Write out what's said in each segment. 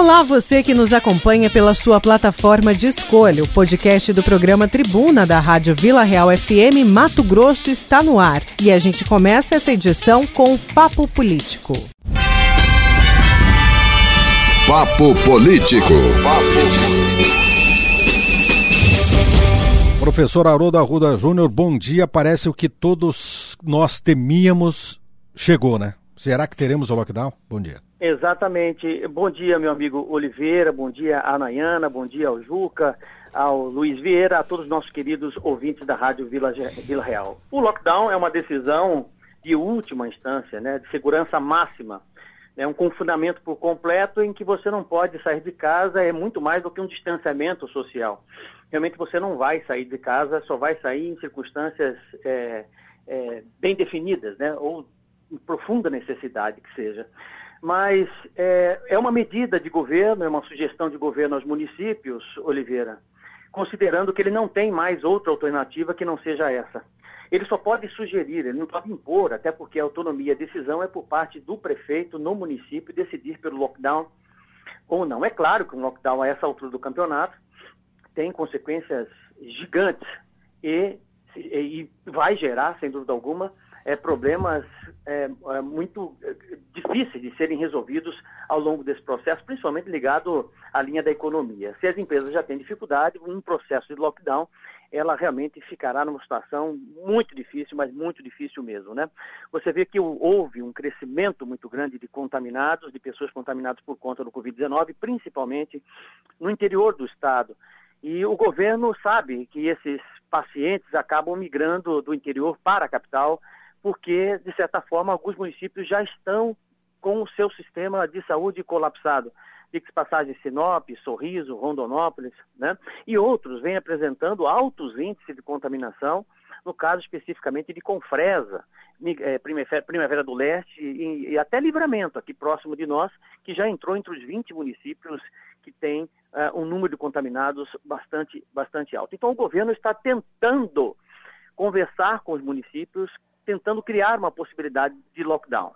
Olá, você que nos acompanha pela sua plataforma de escolha. O podcast do programa Tribuna da Rádio Vila Real FM Mato Grosso está no ar. E a gente começa essa edição com o Papo Político. Papo Político. Professor Haroldo Arruda Júnior, bom dia. Parece o que todos nós temíamos chegou, né? Será que teremos o lockdown? Bom dia. Exatamente. Bom dia, meu amigo Oliveira, bom dia a Nayana, bom dia ao Juca, ao Luiz Vieira, a todos os nossos queridos ouvintes da Rádio Vila, Vila Real. O lockdown é uma decisão de última instância, né, de segurança máxima. É um confinamento por completo em que você não pode sair de casa, é muito mais do que um distanciamento social. Realmente você não vai sair de casa, só vai sair em circunstâncias é, é, bem definidas, né, ou profunda necessidade que seja. Mas é, é uma medida de governo, é uma sugestão de governo aos municípios, Oliveira, considerando que ele não tem mais outra alternativa que não seja essa. Ele só pode sugerir, ele não pode impor, até porque a autonomia, a decisão é por parte do prefeito no município decidir pelo lockdown ou não. É claro que um lockdown a essa altura do campeonato tem consequências gigantes e, e vai gerar, sem dúvida alguma, é, problemas é, é, muito é, difíceis de serem resolvidos ao longo desse processo, principalmente ligado à linha da economia. Se as empresas já têm dificuldade, um processo de lockdown, ela realmente ficará numa situação muito difícil, mas muito difícil mesmo, né? Você vê que houve um crescimento muito grande de contaminados, de pessoas contaminadas por conta do Covid-19, principalmente no interior do estado. E o governo sabe que esses pacientes acabam migrando do interior para a capital porque, de certa forma, alguns municípios já estão com o seu sistema de saúde colapsado. Fique passagem Sinop, Sorriso, Rondonópolis, né? E outros vêm apresentando altos índices de contaminação, no caso especificamente de Confresa, é, Primavera do Leste e, e, até Livramento, aqui próximo de nós, que já entrou entre os 20 municípios que tem uh, um número de contaminados bastante, bastante alto. Então o governo está tentando conversar com os municípios, tentando criar uma possibilidade de lockdown.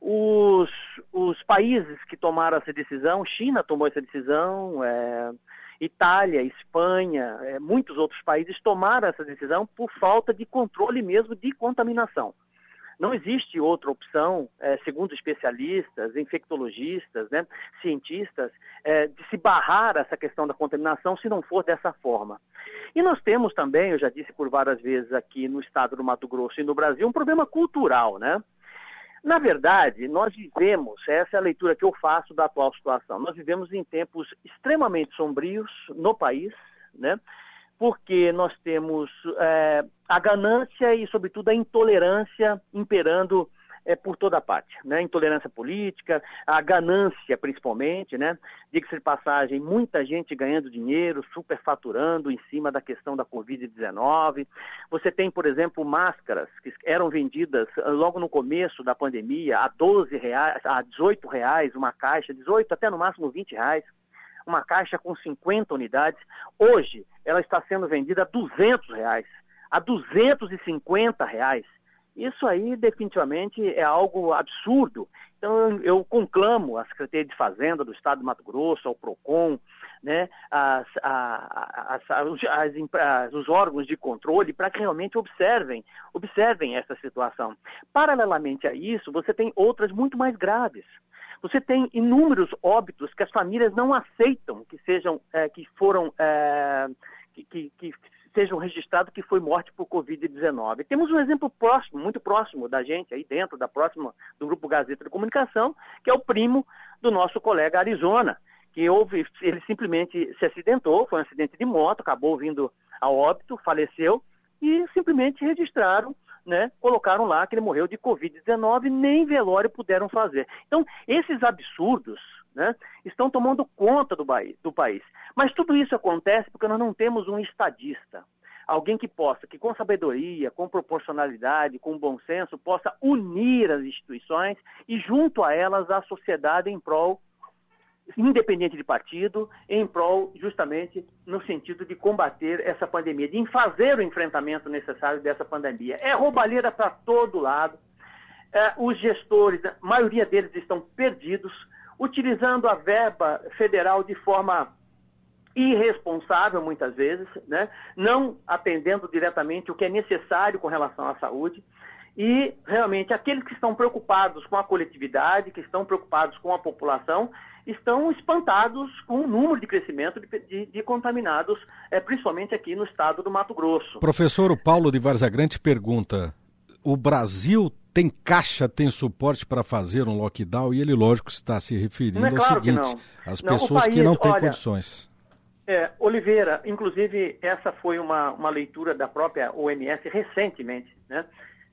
Os, os países que tomaram essa decisão, China tomou essa decisão, é, Itália, Espanha, é, muitos outros países tomaram essa decisão por falta de controle mesmo de contaminação. Não existe outra opção, é, segundo especialistas, infectologistas, né, cientistas, é, de se barrar essa questão da contaminação se não for dessa forma. E nós temos também, eu já disse por várias vezes aqui no estado do Mato Grosso e no Brasil, um problema cultural, né? Na verdade, nós vivemos, essa é a leitura que eu faço da atual situação, nós vivemos em tempos extremamente sombrios no país, né? Porque nós temos é, a ganância e, sobretudo, a intolerância imperando é, por toda parte. Né? Intolerância política, a ganância, principalmente, né? Diga-se de passagem, muita gente ganhando dinheiro, superfaturando em cima da questão da Covid-19. Você tem, por exemplo, máscaras que eram vendidas ah, logo no começo da pandemia a 12 reais, a 18 reais uma caixa, 18 até no máximo 20 reais uma caixa com 50 unidades. Hoje, ela está sendo vendida a 200 reais, a 250 reais. Isso aí definitivamente é algo absurdo. Então eu conclamo a Secretaria de Fazenda do Estado de Mato Grosso, ao PROCON, né, as, as, as, os órgãos de controle para que realmente observem, observem essa situação. Paralelamente a isso, você tem outras muito mais graves. Você tem inúmeros óbitos que as famílias não aceitam que sejam, é, que foram, é, que, que, que, sejam registrados que foi morte por Covid-19. Temos um exemplo próximo, muito próximo da gente, aí dentro da próxima, do Grupo Gazeta de Comunicação, que é o primo do nosso colega Arizona, que houve, ele simplesmente se acidentou, foi um acidente de moto, acabou vindo a óbito, faleceu, e simplesmente registraram né, colocaram lá que ele morreu de Covid-19, nem velório puderam fazer. Então, esses absurdos né, estão tomando conta do, do país. Mas tudo isso acontece porque nós não temos um estadista. Alguém que possa, que com sabedoria, com proporcionalidade, com bom senso, possa unir as instituições e, junto a elas, a sociedade em prol independente de partido, em prol justamente no sentido de combater essa pandemia, de fazer o enfrentamento necessário dessa pandemia. É roubalheira para todo lado. É, os gestores, a maioria deles estão perdidos. utilizando a verba federal de forma irresponsável muitas vezes, né? não atendendo diretamente o que é necessário com relação à saúde. E realmente aqueles que estão preocupados com a coletividade, que estão preocupados com a população, estão espantados com o número de crescimento de, de, de contaminados, é, principalmente aqui no estado do Mato Grosso. Professor, o Paulo de Varzagrante pergunta: o Brasil tem caixa, tem suporte para fazer um lockdown? E ele, lógico, está se referindo é claro ao seguinte: as pessoas país, que não têm olha, condições. É, Oliveira, inclusive, essa foi uma, uma leitura da própria OMS recentemente, né?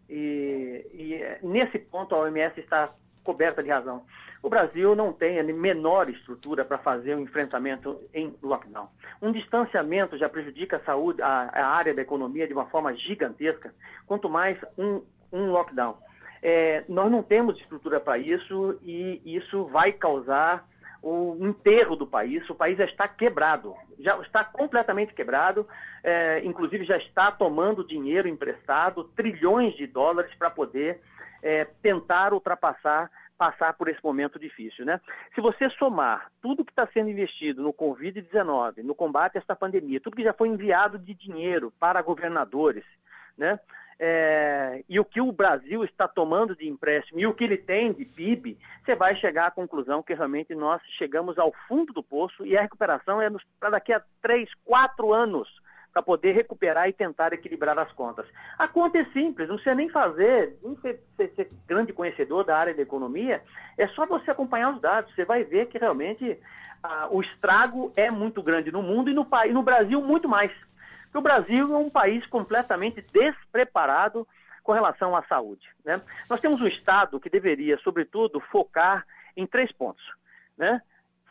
E, e nesse ponto a OMS está coberta de razão. O Brasil não tem a menor estrutura para fazer um enfrentamento em lockdown. Um distanciamento já prejudica a saúde, a, a área da economia de uma forma gigantesca, quanto mais um, um lockdown. É, nós não temos estrutura para isso e isso vai causar o enterro do país. O país já está quebrado, já está completamente quebrado, é, inclusive já está tomando dinheiro emprestado, trilhões de dólares para poder é, tentar ultrapassar passar por esse momento difícil. Né? Se você somar tudo que está sendo investido no Covid-19, no combate a esta pandemia, tudo que já foi enviado de dinheiro para governadores, né? É, e o que o Brasil está tomando de empréstimo e o que ele tem de PIB, você vai chegar à conclusão que realmente nós chegamos ao fundo do poço e a recuperação é para daqui a três, quatro anos para poder recuperar e tentar equilibrar as contas. A conta é simples, não precisa nem fazer, nem ser, ser, ser, grande conhecedor da área da economia, é só você acompanhar os dados. Você vai ver que realmente ah, o estrago é muito grande no mundo e no, e no Brasil muito mais. O Brasil é um país completamente despreparado com relação à saúde. Né? Nós temos um Estado que deveria, sobretudo, focar em três pontos. Né?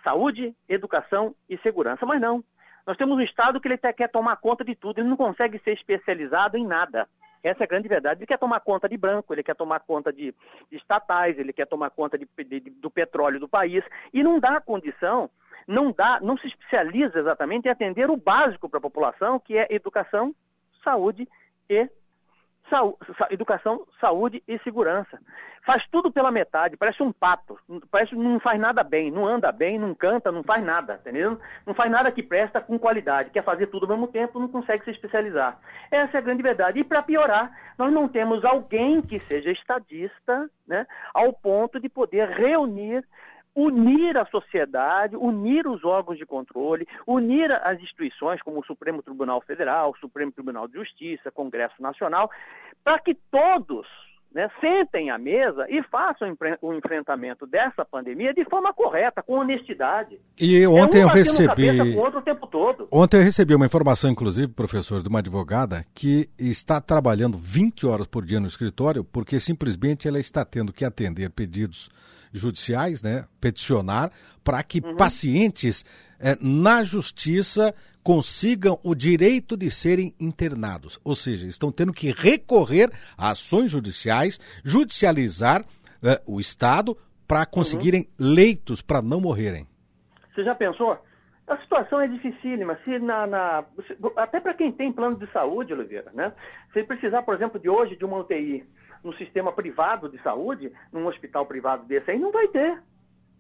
Saúde, educação e segurança. Mas não. Nós temos um Estado que ele quer tomar conta de tudo, ele não consegue ser especializado em nada. Essa é a grande verdade. Ele quer tomar conta de branco, ele quer tomar conta de, de estatais, ele quer tomar conta de, de, do petróleo do país e não dá condição, não dá, não se especializa exatamente em atender o básico para a população, que é educação, saúde e Saúde, educação, saúde e segurança. Faz tudo pela metade, parece um pato, parece não faz nada bem, não anda bem, não canta, não faz nada, entendeu? Não faz nada que presta com qualidade, quer fazer tudo ao mesmo tempo, não consegue se especializar. Essa é a grande verdade. E para piorar, nós não temos alguém que seja estadista, né, ao ponto de poder reunir unir a sociedade, unir os órgãos de controle, unir as instituições como o Supremo Tribunal Federal, o Supremo Tribunal de Justiça, Congresso Nacional, para que todos né, sentem à mesa e façam o enfrentamento dessa pandemia de forma correta, com honestidade. E ontem é um eu recebi. Ontem eu recebi uma informação, inclusive, professor, de uma advogada que está trabalhando 20 horas por dia no escritório, porque simplesmente ela está tendo que atender pedidos judiciais, né, peticionar, para que uhum. pacientes é, na justiça consigam o direito de serem internados. Ou seja, estão tendo que recorrer a ações judiciais, judicializar é, o Estado para conseguirem uhum. leitos para não morrerem. Você já pensou? A situação é dificílima. Se na, na até para quem tem plano de saúde, Oliveira, né? Se precisar, por exemplo, de hoje de uma UTI no sistema privado de saúde, num hospital privado desse aí, não vai ter.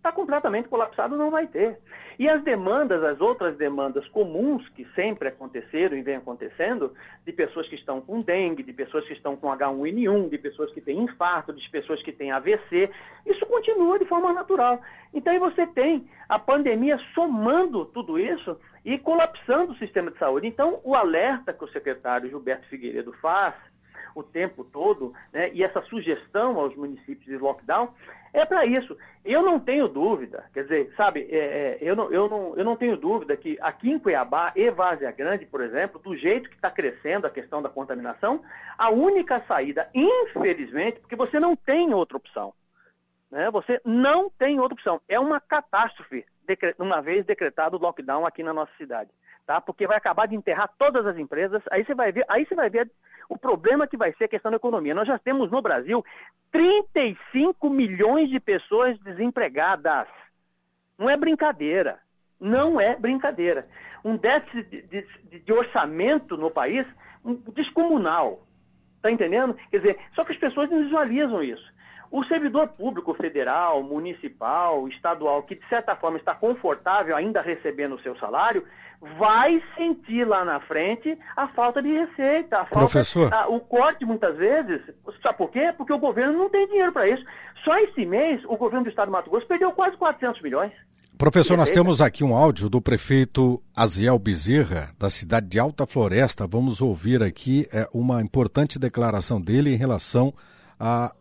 Está completamente colapsado, não vai ter. E as demandas, as outras demandas comuns que sempre aconteceram e vem acontecendo, de pessoas que estão com dengue, de pessoas que estão com H1N1, de pessoas que têm infarto, de pessoas que têm AVC, isso continua de forma natural. Então aí você tem a pandemia somando tudo isso e colapsando o sistema de saúde. Então o alerta que o secretário Gilberto Figueiredo faz o tempo todo, né, e essa sugestão aos municípios de lockdown, é para isso. Eu não tenho dúvida, quer dizer, sabe, é, é, eu, não, eu, não, eu não tenho dúvida que aqui em Cuiabá e Várzea Grande, por exemplo, do jeito que está crescendo a questão da contaminação, a única saída, infelizmente, porque você não tem outra opção, né, você não tem outra opção, é uma catástrofe, uma vez decretado o lockdown aqui na nossa cidade. Tá? Porque vai acabar de enterrar todas as empresas, aí você vai ver, aí você vai ver o problema que vai ser a questão da economia. Nós já temos no Brasil 35 milhões de pessoas desempregadas. Não é brincadeira. Não é brincadeira. Um déficit de, de, de orçamento no país um, descomunal. Está entendendo? Quer dizer, só que as pessoas não visualizam isso. O servidor público federal, municipal, estadual, que de certa forma está confortável ainda recebendo o seu salário, vai sentir lá na frente a falta de receita, a Professor. falta, a, o corte muitas vezes. Sabe por quê? Porque o governo não tem dinheiro para isso. Só esse mês, o governo do estado do Mato Grosso perdeu quase 400 milhões. Professor, nós temos aqui um áudio do prefeito Aziel Bezerra, da cidade de Alta Floresta. Vamos ouvir aqui é, uma importante declaração dele em relação a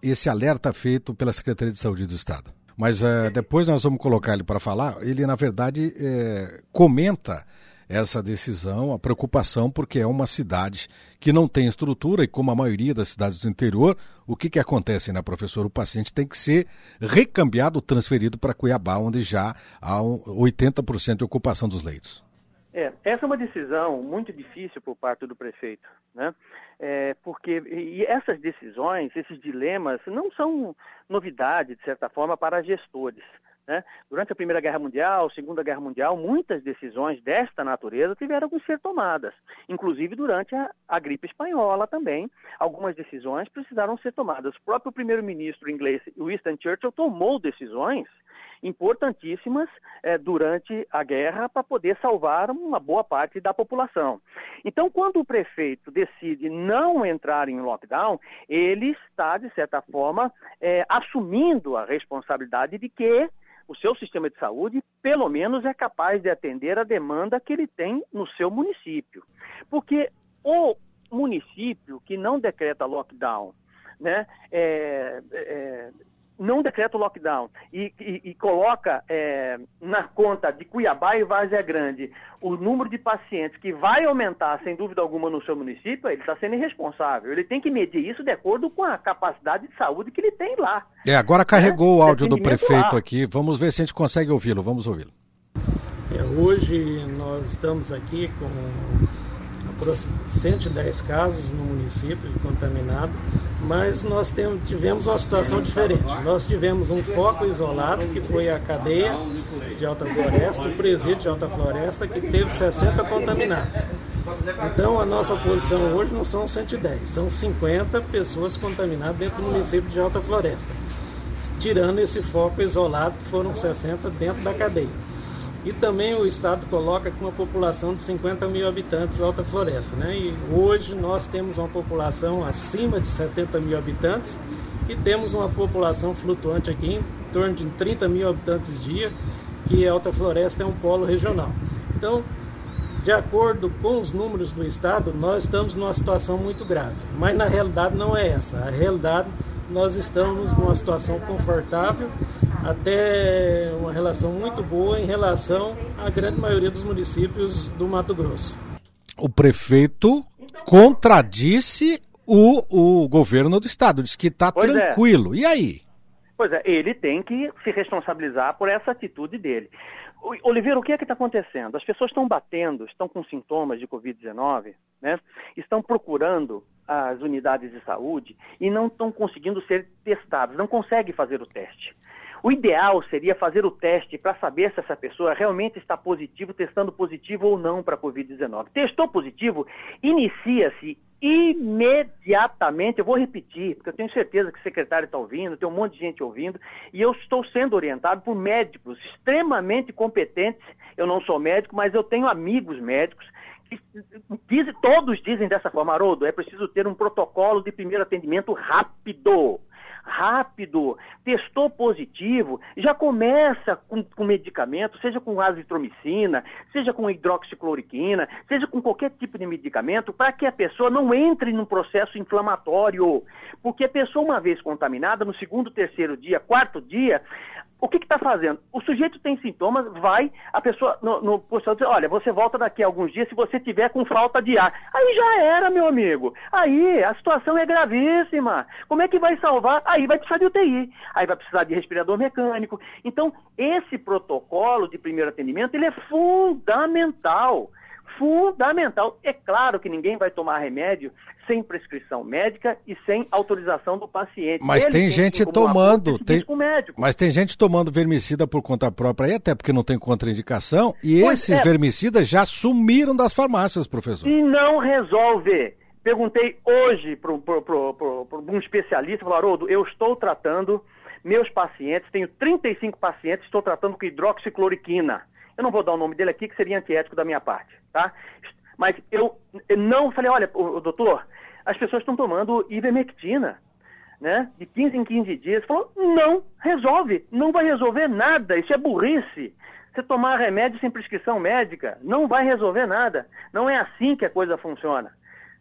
esse alerta feito pela Secretaria de Saúde do Estado. Mas é, depois nós vamos colocar ele para falar. Ele, na verdade, é, comenta essa decisão, a preocupação, porque é uma cidade que não tem estrutura e, como a maioria das cidades do interior, o que, que acontece, né, professor? O paciente tem que ser recambiado, transferido para Cuiabá, onde já há 80% de ocupação dos leitos. É, essa é uma decisão muito difícil por parte do prefeito, né? É, porque essas decisões, esses dilemas, não são novidade, de certa forma, para gestores. Né? Durante a Primeira Guerra Mundial, Segunda Guerra Mundial, muitas decisões desta natureza tiveram que ser tomadas, inclusive durante a, a gripe espanhola também. Algumas decisões precisaram ser tomadas. O próprio primeiro-ministro inglês, Winston Churchill, tomou decisões importantíssimas eh, durante a guerra para poder salvar uma boa parte da população. Então, quando o prefeito decide não entrar em lockdown, ele está, de certa forma, eh, assumindo a responsabilidade de que o seu sistema de saúde, pelo menos, é capaz de atender a demanda que ele tem no seu município. Porque o município que não decreta lockdown, né, é, é, não decreta o lockdown e, e, e coloca é, na conta de Cuiabá e Várzea Grande o número de pacientes que vai aumentar, sem dúvida alguma, no seu município, ele está sendo irresponsável. Ele tem que medir isso de acordo com a capacidade de saúde que ele tem lá. É, agora carregou né? o áudio do prefeito lá. aqui. Vamos ver se a gente consegue ouvi-lo. Vamos ouvi-lo. É, hoje nós estamos aqui com 110 casos no município contaminado, mas nós tivemos uma situação diferente. Nós tivemos um foco isolado, que foi a cadeia de Alta Floresta, o presídio de Alta Floresta, que teve 60 contaminados. Então, a nossa posição hoje não são 110, são 50 pessoas contaminadas dentro do município de Alta Floresta, tirando esse foco isolado, que foram 60 dentro da cadeia. E também o Estado coloca com uma população de 50 mil habitantes Alta Floresta. Né? E hoje nós temos uma população acima de 70 mil habitantes e temos uma população flutuante aqui em torno de 30 mil habitantes dia, que Alta Floresta é um polo regional. Então, de acordo com os números do Estado, nós estamos numa situação muito grave. Mas na realidade não é essa. A realidade, nós estamos numa situação confortável até uma relação muito boa em relação à grande maioria dos municípios do Mato Grosso. O prefeito contradisse o, o governo do estado, diz que está é. tranquilo. É. E aí? Pois é, ele tem que se responsabilizar por essa atitude dele. Oliveira, o que é que está acontecendo? As pessoas estão batendo, estão com sintomas de Covid-19, né? estão procurando as unidades de saúde e não estão conseguindo ser testados, não conseguem fazer o teste. O ideal seria fazer o teste para saber se essa pessoa realmente está positivo, testando positivo ou não para a Covid-19. Testou positivo, inicia-se imediatamente, eu vou repetir, porque eu tenho certeza que o secretário está ouvindo, tem um monte de gente ouvindo, e eu estou sendo orientado por médicos extremamente competentes. Eu não sou médico, mas eu tenho amigos médicos que diz, todos dizem dessa forma, Haroldo, é preciso ter um protocolo de primeiro atendimento rápido rápido, testou positivo, já começa com, com medicamento, seja com azitromicina, seja com hidroxicloroquina, seja com qualquer tipo de medicamento, para que a pessoa não entre num processo inflamatório. Porque a pessoa, uma vez contaminada, no segundo, terceiro dia, quarto dia, o que está fazendo? O sujeito tem sintomas, vai, a pessoa no, no diz, olha, você volta daqui a alguns dias se você tiver com falta de ar. Aí já era, meu amigo. Aí a situação é gravíssima. Como é que vai salvar? Aí vai precisar de UTI, aí vai precisar de respirador mecânico. Então, esse protocolo de primeiro atendimento, ele é fundamental fundamental. É claro que ninguém vai tomar remédio sem prescrição médica e sem autorização do paciente. Mas Ele tem gente tomando, tem, mas tem gente tomando vermicida por conta própria aí, até porque não tem contraindicação, e pois esses é. vermicidas já sumiram das farmácias, professor. E não resolve. Perguntei hoje para um especialista, falou, Haroldo, eu estou tratando meus pacientes, tenho 35 pacientes, estou tratando com hidroxicloroquina. Eu não vou dar o nome dele aqui, que seria antiético da minha parte, tá? Mas eu não falei, olha, doutor, as pessoas estão tomando ivermectina, né? De 15 em 15 dias. Falou, não resolve, não vai resolver nada, isso é burrice. Você tomar remédio sem prescrição médica não vai resolver nada. Não é assim que a coisa funciona.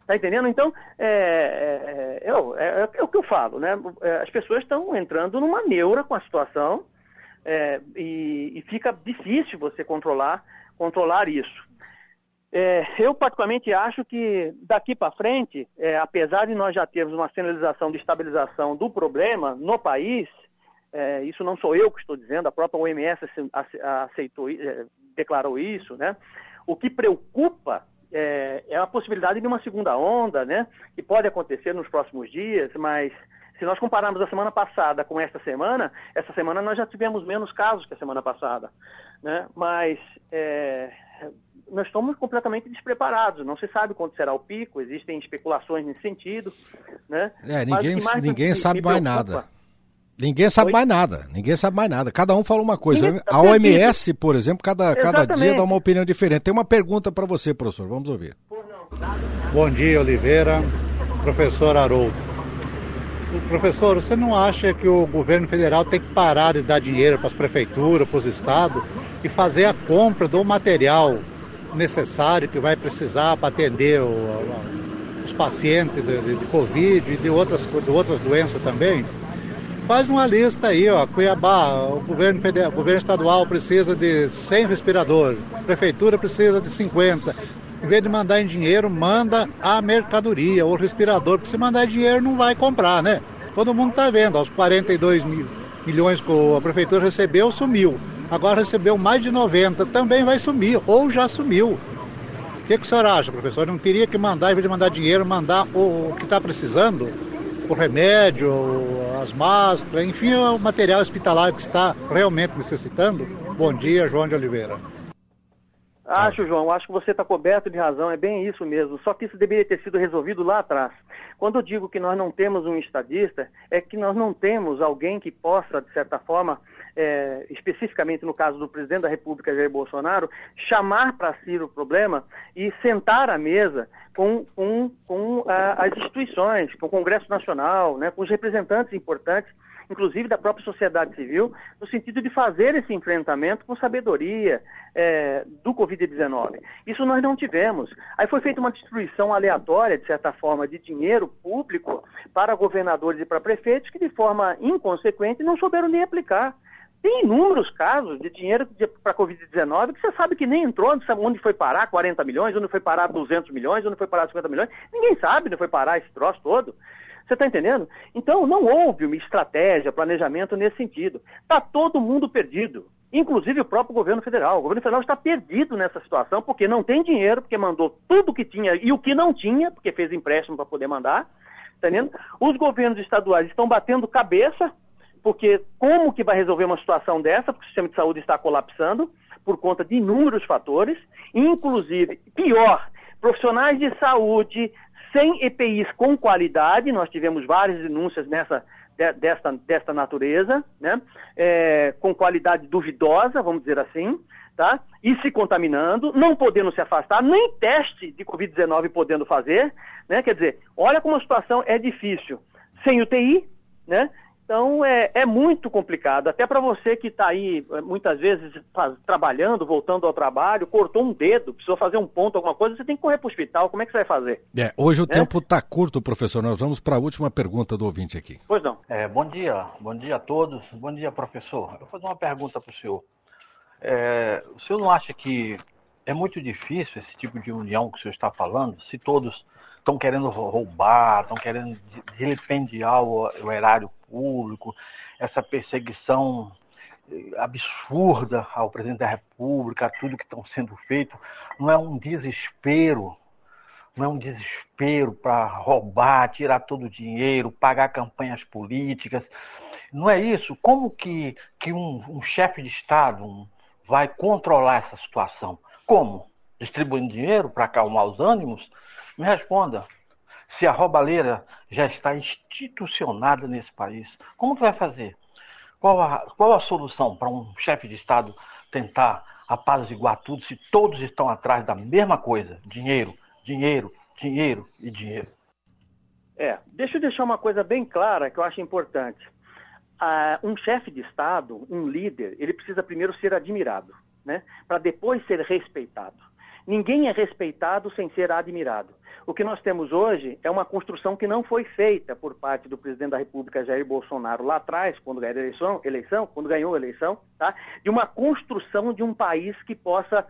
Tá entendendo? Então, é, é, é, é, é o que eu falo, né? As pessoas estão entrando numa neura com a situação e, e, fica difícil você controlar, controlar isso. Eu, particularmente, acho que daqui para frente, apesar de nós já termos uma sinalização de estabilização do problema no país, isso não sou eu que estou dizendo, a própria OMS aceitou, declarou isso, né? O que preocupa é, é a possibilidade de uma segunda onda, né? Que pode acontecer nos próximos dias, mas se nós compararmos a semana passada com esta semana, essa semana nós já tivemos menos casos que a semana passada, né? Mas é, nós estamos completamente despreparados. Não se sabe quando será o pico. Existem especulações nesse sentido, né? É, ninguém, ninguém sabe mais nada. Ninguém sabe Oi? mais nada, ninguém sabe mais nada. Cada um fala uma coisa. Tá a OMS, por exemplo, cada, cada dia dá uma opinião diferente. Tem uma pergunta para você, professor, vamos ouvir. Bom dia, Oliveira. Professor Haroldo. Professor, você não acha que o governo federal tem que parar de dar dinheiro para as prefeituras, para os estados e fazer a compra do material necessário que vai precisar para atender o, os pacientes de, de, de Covid e de outras, de outras doenças também? Faz uma lista aí, ó. Cuiabá, o governo, o governo estadual precisa de 100 respiradores, a prefeitura precisa de 50. Em vez de mandar em dinheiro, manda a mercadoria, o respirador, porque se mandar em dinheiro não vai comprar, né? Todo mundo está vendo, os 42 mil, milhões que a prefeitura recebeu, sumiu. Agora recebeu mais de 90, também vai sumir, ou já sumiu. O que, que o senhor acha, professor? Não teria que mandar, em vez de mandar dinheiro, mandar o que está precisando? o remédio, as máscaras, enfim, o material hospitalar que está realmente necessitando. Bom dia, João de Oliveira. Acho, João, acho que você está coberto de razão, é bem isso mesmo. Só que isso deveria ter sido resolvido lá atrás. Quando eu digo que nós não temos um estadista, é que nós não temos alguém que possa, de certa forma, é, especificamente no caso do presidente da República, Jair Bolsonaro, chamar para si o problema e sentar à mesa com, com, com a, as instituições, com o Congresso Nacional, né, com os representantes importantes inclusive da própria sociedade civil, no sentido de fazer esse enfrentamento com sabedoria é, do Covid-19. Isso nós não tivemos. Aí foi feita uma distribuição aleatória, de certa forma, de dinheiro público para governadores e para prefeitos que, de forma inconsequente, não souberam nem aplicar. Tem inúmeros casos de dinheiro para a Covid-19 que você sabe que nem entrou, onde foi parar 40 milhões, onde foi parar 200 milhões, onde foi parar 50 milhões. Ninguém sabe onde foi parar esse troço todo. Você está entendendo? Então, não houve uma estratégia, planejamento nesse sentido. Está todo mundo perdido, inclusive o próprio governo federal. O governo federal está perdido nessa situação porque não tem dinheiro, porque mandou tudo o que tinha e o que não tinha, porque fez empréstimo para poder mandar. Tá entendendo? Os governos estaduais estão batendo cabeça, porque como que vai resolver uma situação dessa? Porque o sistema de saúde está colapsando por conta de inúmeros fatores, inclusive, pior, profissionais de saúde sem EPIs com qualidade, nós tivemos várias denúncias nessa, de, desta, desta natureza, né? É, com qualidade duvidosa, vamos dizer assim, tá? E se contaminando, não podendo se afastar, nem teste de Covid-19 podendo fazer, né? Quer dizer, olha como a situação é difícil. Sem UTI, né? Então é, é muito complicado, até para você que está aí eh, muitas vezes faz, trabalhando, voltando ao trabalho, cortou um dedo, precisou fazer um ponto, alguma coisa, você tem que correr para o hospital, como é que você vai fazer? É, hoje o é? tempo está curto, professor, nós vamos para a última pergunta do ouvinte aqui. Pois não. É, bom dia, bom dia a todos, bom dia professor. Eu vou fazer uma pergunta para o senhor. É, o senhor não acha que é muito difícil esse tipo de união que o senhor está falando, se todos estão querendo roubar, estão querendo dilipendiar o, o erário público, essa perseguição eh, absurda ao presidente da República, a tudo que estão sendo feito, não é um desespero, não é um desespero para roubar, tirar todo o dinheiro, pagar campanhas políticas. Não é isso? Como que, que um, um chefe de Estado vai controlar essa situação? Como? Distribuindo dinheiro para acalmar os ânimos? Me responda. se a roubalheira já está institucionada nesse país? Como que vai fazer? Qual a, qual a solução para um chefe de Estado tentar apaziguar tudo se todos estão atrás da mesma coisa? Dinheiro, dinheiro, dinheiro e dinheiro. É, deixa eu deixar uma coisa bem clara que eu acho importante. Ah, um chefe de Estado, um líder, ele precisa primeiro ser admirado, né? Para depois ser respeitado. Ninguém é respeitado sem ser admirado. O que nós temos hoje é uma construção que não foi feita por parte do presidente da República, Jair Bolsonaro, lá atrás, quando ganhou a eleição, eleição quando ganhou a eleição, tá? de uma construção de um país que possa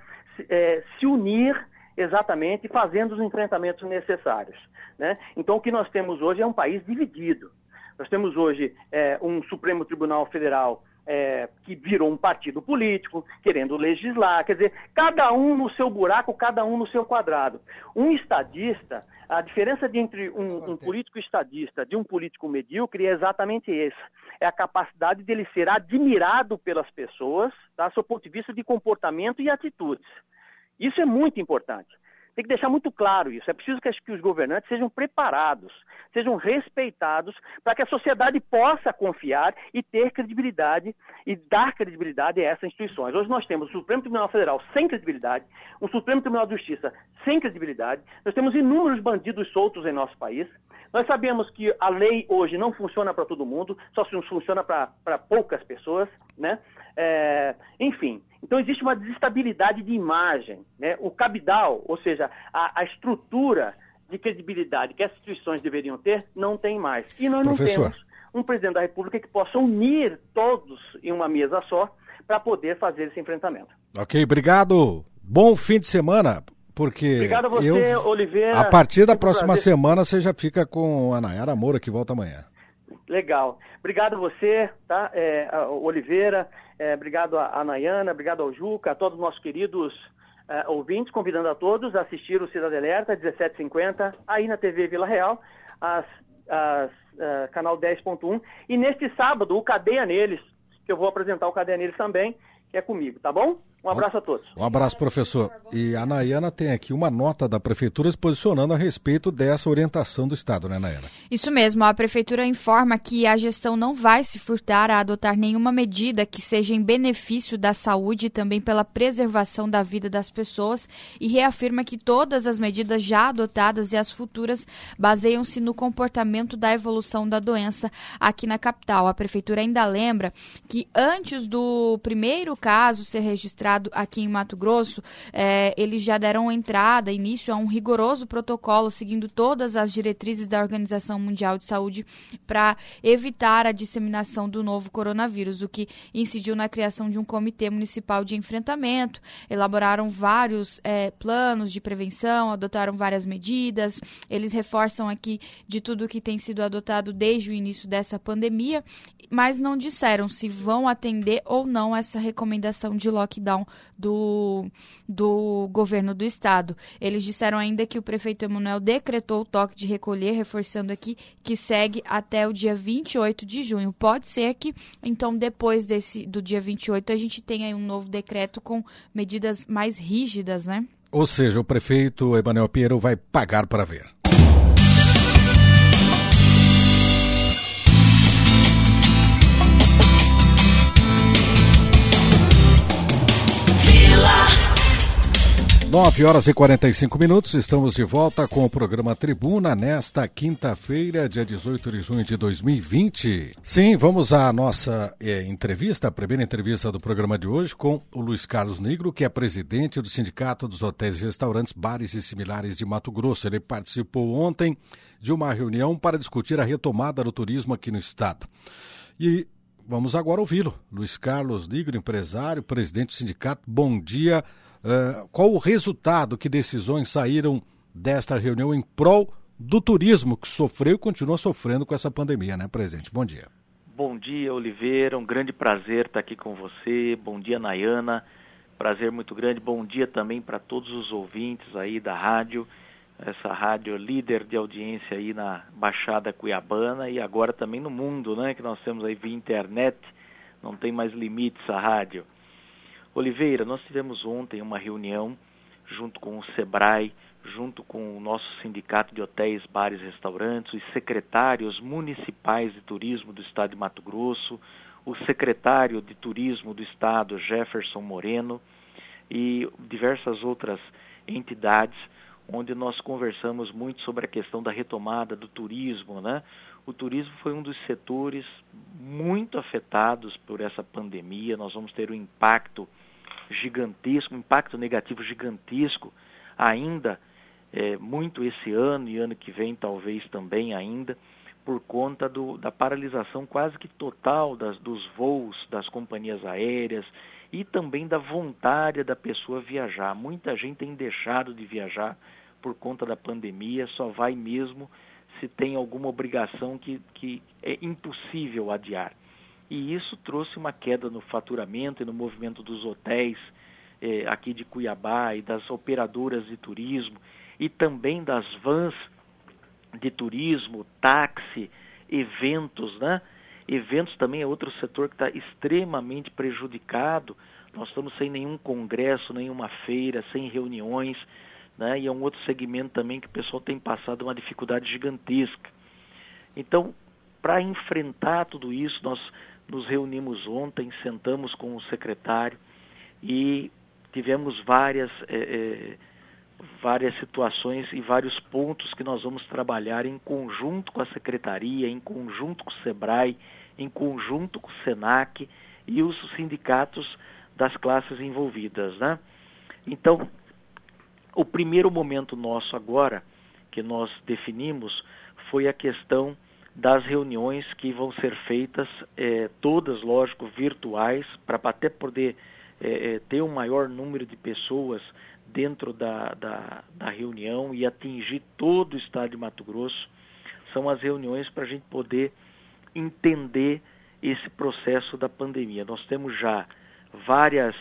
é, se unir exatamente fazendo os enfrentamentos necessários. Né? Então, o que nós temos hoje é um país dividido. Nós temos hoje é, um Supremo Tribunal Federal é, que virou um partido político, querendo legislar. Quer dizer, cada um no seu buraco, cada um no seu quadrado. Um estadista, a diferença de entre um, um político estadista de um político medíocre é exatamente essa. É a capacidade dele ser admirado pelas pessoas, tá, seu ponto de vista de comportamento e atitudes. Isso é muito importante. Tem que deixar muito claro isso. É preciso que, que os governantes sejam preparados, sejam respeitados, para que a sociedade possa confiar e ter credibilidade e dar credibilidade a essas instituições. Hoje nós temos o Supremo Tribunal Federal sem credibilidade, o Supremo Tribunal de Justiça sem credibilidade, nós temos inúmeros bandidos soltos em nosso país. Nós sabemos que a lei hoje não funciona para todo mundo, só funciona para poucas pessoas, né? É, enfim, então existe uma desestabilidade de imagem. Né? O cabidal, ou seja, a, a, estrutura de credibilidade que as instituições deveriam ter, não tem mais. E nós Professor. não temos um presidente da República que possa unir todos em uma mesa só para poder fazer esse enfrentamento. Ok, obrigado. Bom fim de semana. Porque Obrigado a você, eu, Oliveira. A partir da próxima prazer. semana você já fica com a Nayara Moura que volta amanhã. Legal. Obrigado você, tá? É, Oliveira, é, obrigado a, Nayana, obrigado ao Juca, a todos os nossos queridos é, ouvintes, convidando a todos a assistir o Cidade Alerta, 17h50, aí na TV Vila Real, as, uh, canal 10.1. E neste sábado, o Cadeia Neles, que eu vou apresentar o Cadeia Neles também, que é comigo, tá bom? Um abraço a todos. Um abraço, professor. E a Nayana tem aqui uma nota da Prefeitura se posicionando a respeito dessa orientação do Estado, né, Nayana? Isso mesmo. A Prefeitura informa que a gestão não vai se furtar a adotar nenhuma medida que seja em benefício da saúde e também pela preservação da vida das pessoas e reafirma que todas as medidas já adotadas e as futuras baseiam-se no comportamento da evolução da doença aqui na capital. A Prefeitura ainda lembra que antes do primeiro caso ser registrado, aqui em Mato Grosso, é, eles já deram entrada, início a um rigoroso protocolo, seguindo todas as diretrizes da Organização Mundial de Saúde para evitar a disseminação do novo coronavírus, o que incidiu na criação de um comitê municipal de enfrentamento, elaboraram vários é, planos de prevenção, adotaram várias medidas, eles reforçam aqui de tudo que tem sido adotado desde o início dessa pandemia mas não disseram se vão atender ou não essa recomendação de lockdown do, do governo do estado. Eles disseram ainda que o prefeito Emanuel decretou o toque de recolher, reforçando aqui que segue até o dia 28 de junho. Pode ser que, então, depois desse do dia 28, a gente tenha um novo decreto com medidas mais rígidas, né? Ou seja, o prefeito Emanuel Pinheiro vai pagar para ver. 9 horas e 45 minutos, estamos de volta com o programa Tribuna nesta quinta-feira, dia 18 de junho de 2020. Sim, vamos à nossa é, entrevista, a primeira entrevista do programa de hoje com o Luiz Carlos Negro, que é presidente do Sindicato dos Hotéis e Restaurantes, Bares e Similares de Mato Grosso. Ele participou ontem de uma reunião para discutir a retomada do turismo aqui no estado. E vamos agora ouvi-lo. Luiz Carlos Negro, empresário, presidente do sindicato. Bom dia. Uh, qual o resultado, que decisões saíram desta reunião em prol do turismo que sofreu e continua sofrendo com essa pandemia, né, presidente? Bom dia. Bom dia, Oliveira. Um grande prazer estar aqui com você. Bom dia, Nayana. Prazer muito grande. Bom dia também para todos os ouvintes aí da rádio. Essa rádio líder de audiência aí na Baixada Cuiabana e agora também no mundo, né? Que nós temos aí via internet. Não tem mais limites a rádio. Oliveira, nós tivemos ontem uma reunião junto com o SEBRAE, junto com o nosso sindicato de hotéis, bares e restaurantes, os secretários municipais de turismo do estado de Mato Grosso, o secretário de turismo do estado, Jefferson Moreno, e diversas outras entidades, onde nós conversamos muito sobre a questão da retomada do turismo, né? O turismo foi um dos setores muito afetados por essa pandemia. Nós vamos ter um impacto gigantesco, um impacto negativo gigantesco ainda é, muito esse ano e ano que vem talvez também ainda, por conta do, da paralisação quase que total das, dos voos das companhias aéreas e também da vontade da pessoa viajar. Muita gente tem deixado de viajar por conta da pandemia, só vai mesmo se tem alguma obrigação que, que é impossível adiar. E isso trouxe uma queda no faturamento e no movimento dos hotéis eh, aqui de Cuiabá e das operadoras de turismo e também das vans de turismo, táxi, eventos, né? Eventos também é outro setor que está extremamente prejudicado. Nós estamos sem nenhum congresso, nenhuma feira, sem reuniões, né? E é um outro segmento também que o pessoal tem passado uma dificuldade gigantesca. Então, para enfrentar tudo isso, nós nos reunimos ontem, sentamos com o secretário e tivemos várias, é, é, várias situações e vários pontos que nós vamos trabalhar em conjunto com a secretaria, em conjunto com o SEBRAE, em conjunto com o SENAC e os sindicatos das classes envolvidas. Né? Então, o primeiro momento nosso agora, que nós definimos, foi a questão das reuniões que vão ser feitas, é, todas, lógico, virtuais, para até poder é, ter um maior número de pessoas dentro da, da, da, reunião e atingir todo o estado de Mato Grosso. São as reuniões para a gente poder entender esse processo da pandemia. Nós temos já várias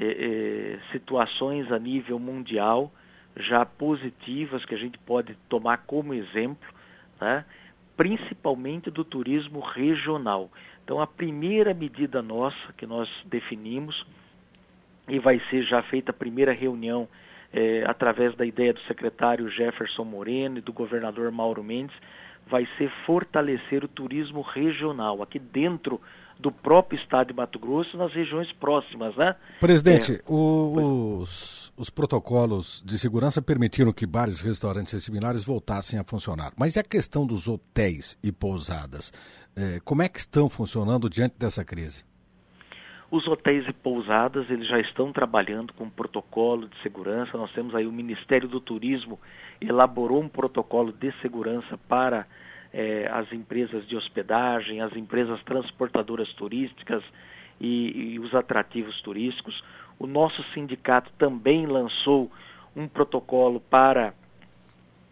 é, situações a nível mundial já positivas que a gente pode tomar como exemplo, né? Principalmente do turismo regional. Então, a primeira medida nossa que nós definimos, e vai ser já feita a primeira reunião é, através da ideia do secretário Jefferson Moreno e do governador Mauro Mendes, vai ser fortalecer o turismo regional aqui dentro do próprio estado de Mato Grosso nas regiões próximas, né? Presidente, é, o, os, os protocolos de segurança permitiram que bares, restaurantes e similares voltassem a funcionar. Mas e a questão dos hotéis e pousadas? É, como é que estão funcionando diante dessa crise? Os hotéis e pousadas, eles já estão trabalhando com um protocolo de segurança. Nós temos aí o Ministério do Turismo elaborou um protocolo de segurança para eh, as empresas de hospedagem, as empresas transportadoras turísticas e, e os atrativos turísticos. O nosso sindicato também lançou um protocolo para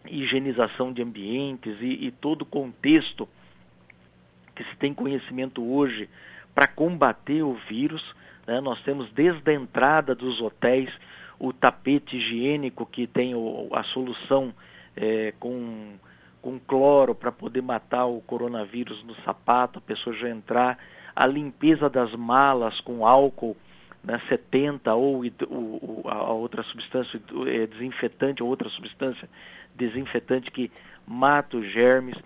higienização de ambientes e, e todo o contexto que se tem conhecimento hoje para combater o vírus. Né? Nós temos desde a entrada dos hotéis o tapete higiênico que tem o, a solução é, com com cloro para poder matar o coronavírus no sapato, a pessoa já entrar, a limpeza das malas com álcool né, 70 ou, a outra substância é, desinfetante ou outra substância desinfetante que mata os germes.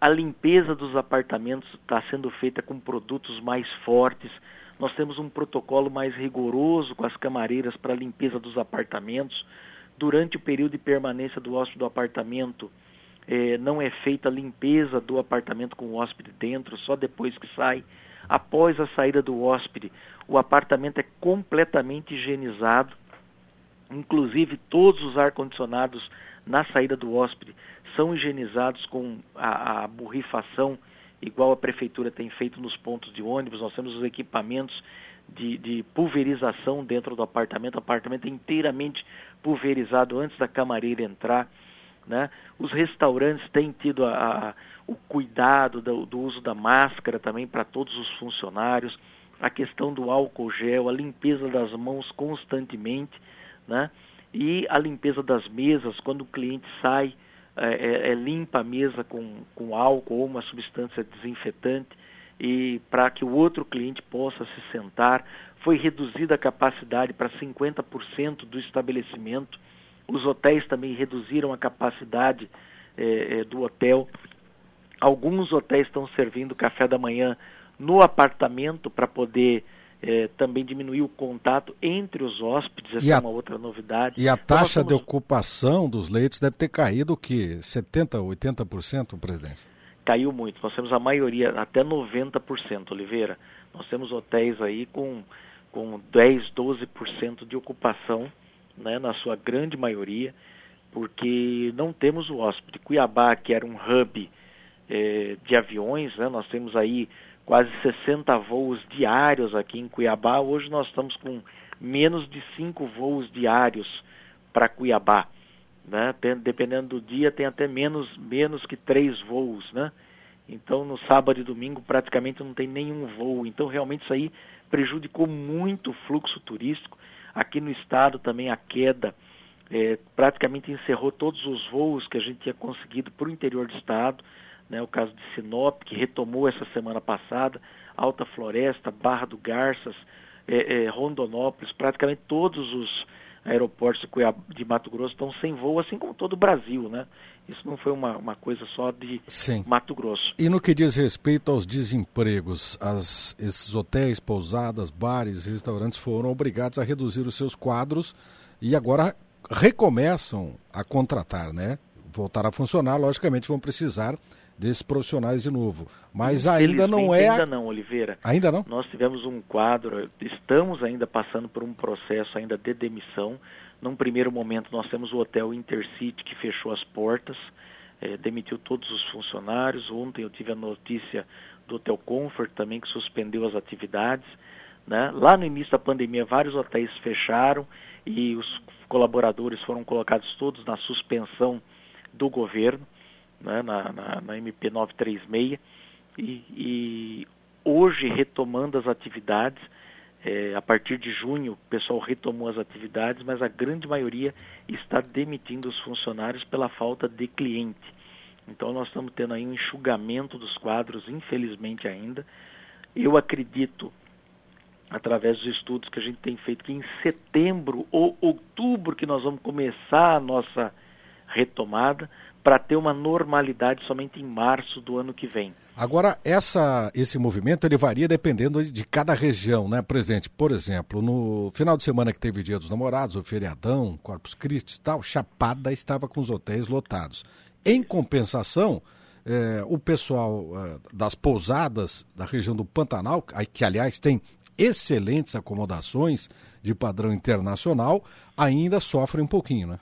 A limpeza dos apartamentos está sendo feita com produtos mais fortes. Nós temos um protocolo mais rigoroso com as camareiras para a limpeza dos apartamentos. Durante o período de permanência do hóspede do apartamento, é, não é feita a limpeza do apartamento com o hóspede dentro, só depois que sai. Após a saída do hóspede, o apartamento é completamente higienizado, inclusive todos os ar-condicionados na saída do hóspede são higienizados com a, a borrifação, igual a prefeitura tem feito nos pontos de ônibus. Nós temos os equipamentos de, de, pulverização dentro do apartamento, o apartamento é inteiramente pulverizado antes da camareira entrar. Né? Os restaurantes têm tido a, a, o cuidado do, do, uso da máscara também para todos os funcionários, a questão do álcool gel, a limpeza das mãos constantemente, né? e a limpeza das mesas, quando o cliente sai, é, é, é limpa a mesa com, com álcool ou uma substância desinfetante, e para que o outro cliente possa se sentar. Foi reduzida a capacidade para 50% do estabelecimento Os hotéis também reduziram a capacidade é, do hotel. Alguns hotéis estão servindo café da manhã no apartamento para poder é, também diminuir o contato entre os hóspedes, essa e é a, uma outra novidade. E a então, taxa de ocupação dos leitos deve ter caído o quê? 70%, 80%, presidente? Caiu muito. Nós temos a maioria, até 90%, Oliveira. Nós temos hotéis aí com, com 10, 12% de ocupação, né, na sua grande maioria, porque não temos o hóspede. Cuiabá, que era um hub é, de aviões, né, nós temos aí quase 60 voos diários aqui em Cuiabá. Hoje nós estamos com menos de 5 voos diários para Cuiabá. Né? Dependendo do dia, tem até menos, menos que três voos. Né? Então, no sábado e domingo, praticamente não tem nenhum voo. Então, realmente, isso aí prejudicou muito o fluxo turístico. Aqui no estado também a queda é, praticamente encerrou todos os voos que a gente tinha conseguido para o interior do estado né, o caso de Sinop, que retomou essa semana passada, Alta Floresta, Barra do Garças, é, é, Rondonópolis, praticamente todos os aeroportos de, Cuiabá, de Mato Grosso estão sem voo, assim como todo o Brasil, né? Isso não foi uma, uma coisa só de Sim. Mato Grosso. E no que diz respeito aos desempregos, as, esses hotéis, pousadas, bares, restaurantes foram obrigados a reduzir os seus quadros e agora recomeçam a contratar, né? Voltar a funcionar, logicamente vão precisar desses profissionais de novo. Mas ainda não é. Ainda não, Oliveira. Ainda não? Nós tivemos um quadro, estamos ainda passando por um processo ainda de demissão. Num primeiro momento, nós temos o hotel Intercity que fechou as portas, é, demitiu todos os funcionários. Ontem eu tive a notícia do Hotel Comfort também que suspendeu as atividades. Né? Lá no início da pandemia, vários hotéis fecharam e os colaboradores foram colocados todos na suspensão do governo né, na, na, na, MP 936, e, e hoje retomando as atividades, é, a partir de junho o pessoal retomou as atividades, mas a grande maioria está demitindo os funcionários pela falta de cliente. Então nós estamos tendo aí um enxugamento dos quadros, infelizmente ainda. Eu acredito, através dos estudos que a gente tem feito, que em setembro ou outubro que nós vamos começar a nossa retomada, para ter uma normalidade somente em março do ano que vem. Agora, essa, esse movimento ele varia dependendo de cada região, né, presidente? Por exemplo, no final de semana que teve Dia dos Namorados, o feriadão, Corpus Christi e tal, Chapada estava com os hotéis lotados. Em compensação, eh, o pessoal eh, das pousadas da região do Pantanal, que aliás tem excelentes acomodações de padrão internacional, ainda sofre um pouquinho, né?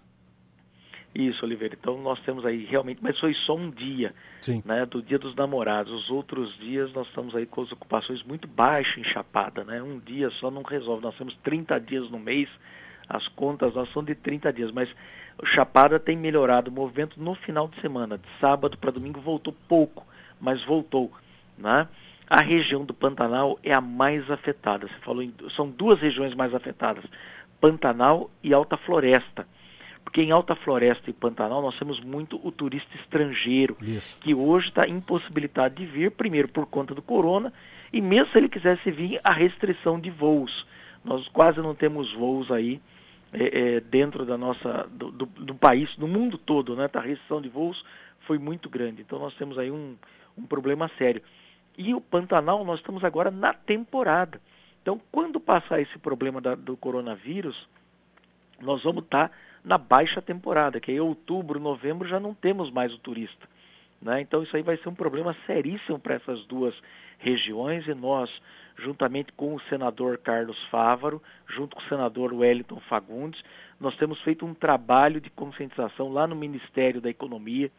Isso, Oliveira. Então nós temos aí realmente, mas foi só um dia, Sim. né, do dia dos namorados. Os outros dias nós estamos aí com as ocupações muito baixas em Chapada, né? Um dia só não resolve. Nós temos 30 dias no mês, as contas nós são de 30 dias, mas Chapada tem melhorado o movimento no final de semana. De sábado para domingo voltou pouco, mas voltou, né? A região do Pantanal é a mais afetada. Você falou em, são duas regiões mais afetadas: Pantanal e Alta Floresta. Porque em Alta Floresta e Pantanal nós temos muito o turista estrangeiro, Isso. que hoje está impossibilitado de vir, primeiro por conta do corona, e mesmo se ele quisesse vir, a restrição de voos. Nós quase não temos voos aí é, é, dentro da nossa, do, do, do, país, do mundo todo, né? Tá, a restrição de voos foi muito grande. Então nós temos aí um, um problema sério. E o Pantanal, nós estamos agora na temporada. Então, quando passar esse problema da, do coronavírus, nós vamos estar tá na baixa temporada, que em outubro, novembro já não temos mais o turista. Né? Então isso aí vai ser um problema seríssimo para essas duas regiões e nós, juntamente com o senador Carlos Fávaro, junto com o senador Wellington Fagundes, nós temos feito um trabalho de conscientização lá no Ministério da Economia,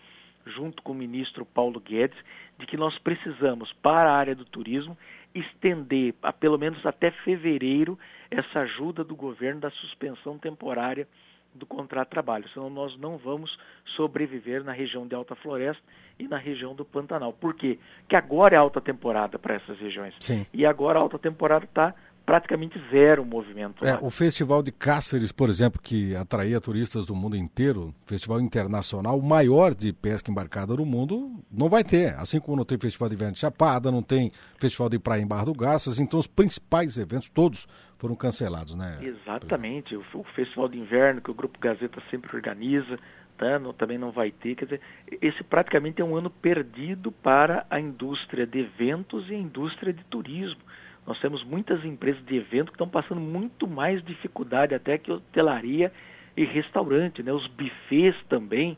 junto com o ministro Paulo Guedes, de que nós precisamos, para a área do turismo, estender, a, pelo menos até fevereiro, essa ajuda do governo da suspensão temporária do contrato de trabalho, senão nós não vamos sobreviver na região de alta floresta e na região do Pantanal. Por quê? Porque agora é alta temporada para essas regiões. Sim. E agora a alta temporada está praticamente zero movimento. É, o Festival de Cáceres, por exemplo, que atraía turistas do mundo inteiro, festival internacional, o maior de pesca embarcada do mundo, não vai ter. Assim como não tem Festival de Inverno de Chapada, não tem Festival de Praia em Barra do Garças, então os principais eventos todos foram cancelados, né? Exatamente. O, Festival de Inverno, que o Grupo Gazeta sempre organiza, tá? não, também não vai ter. Quer dizer, esse praticamente é um ano perdido para a indústria de eventos e a indústria de turismo nós temos muitas empresas de evento que estão passando muito mais dificuldade até que hotelaria e restaurante, né? Os bufês também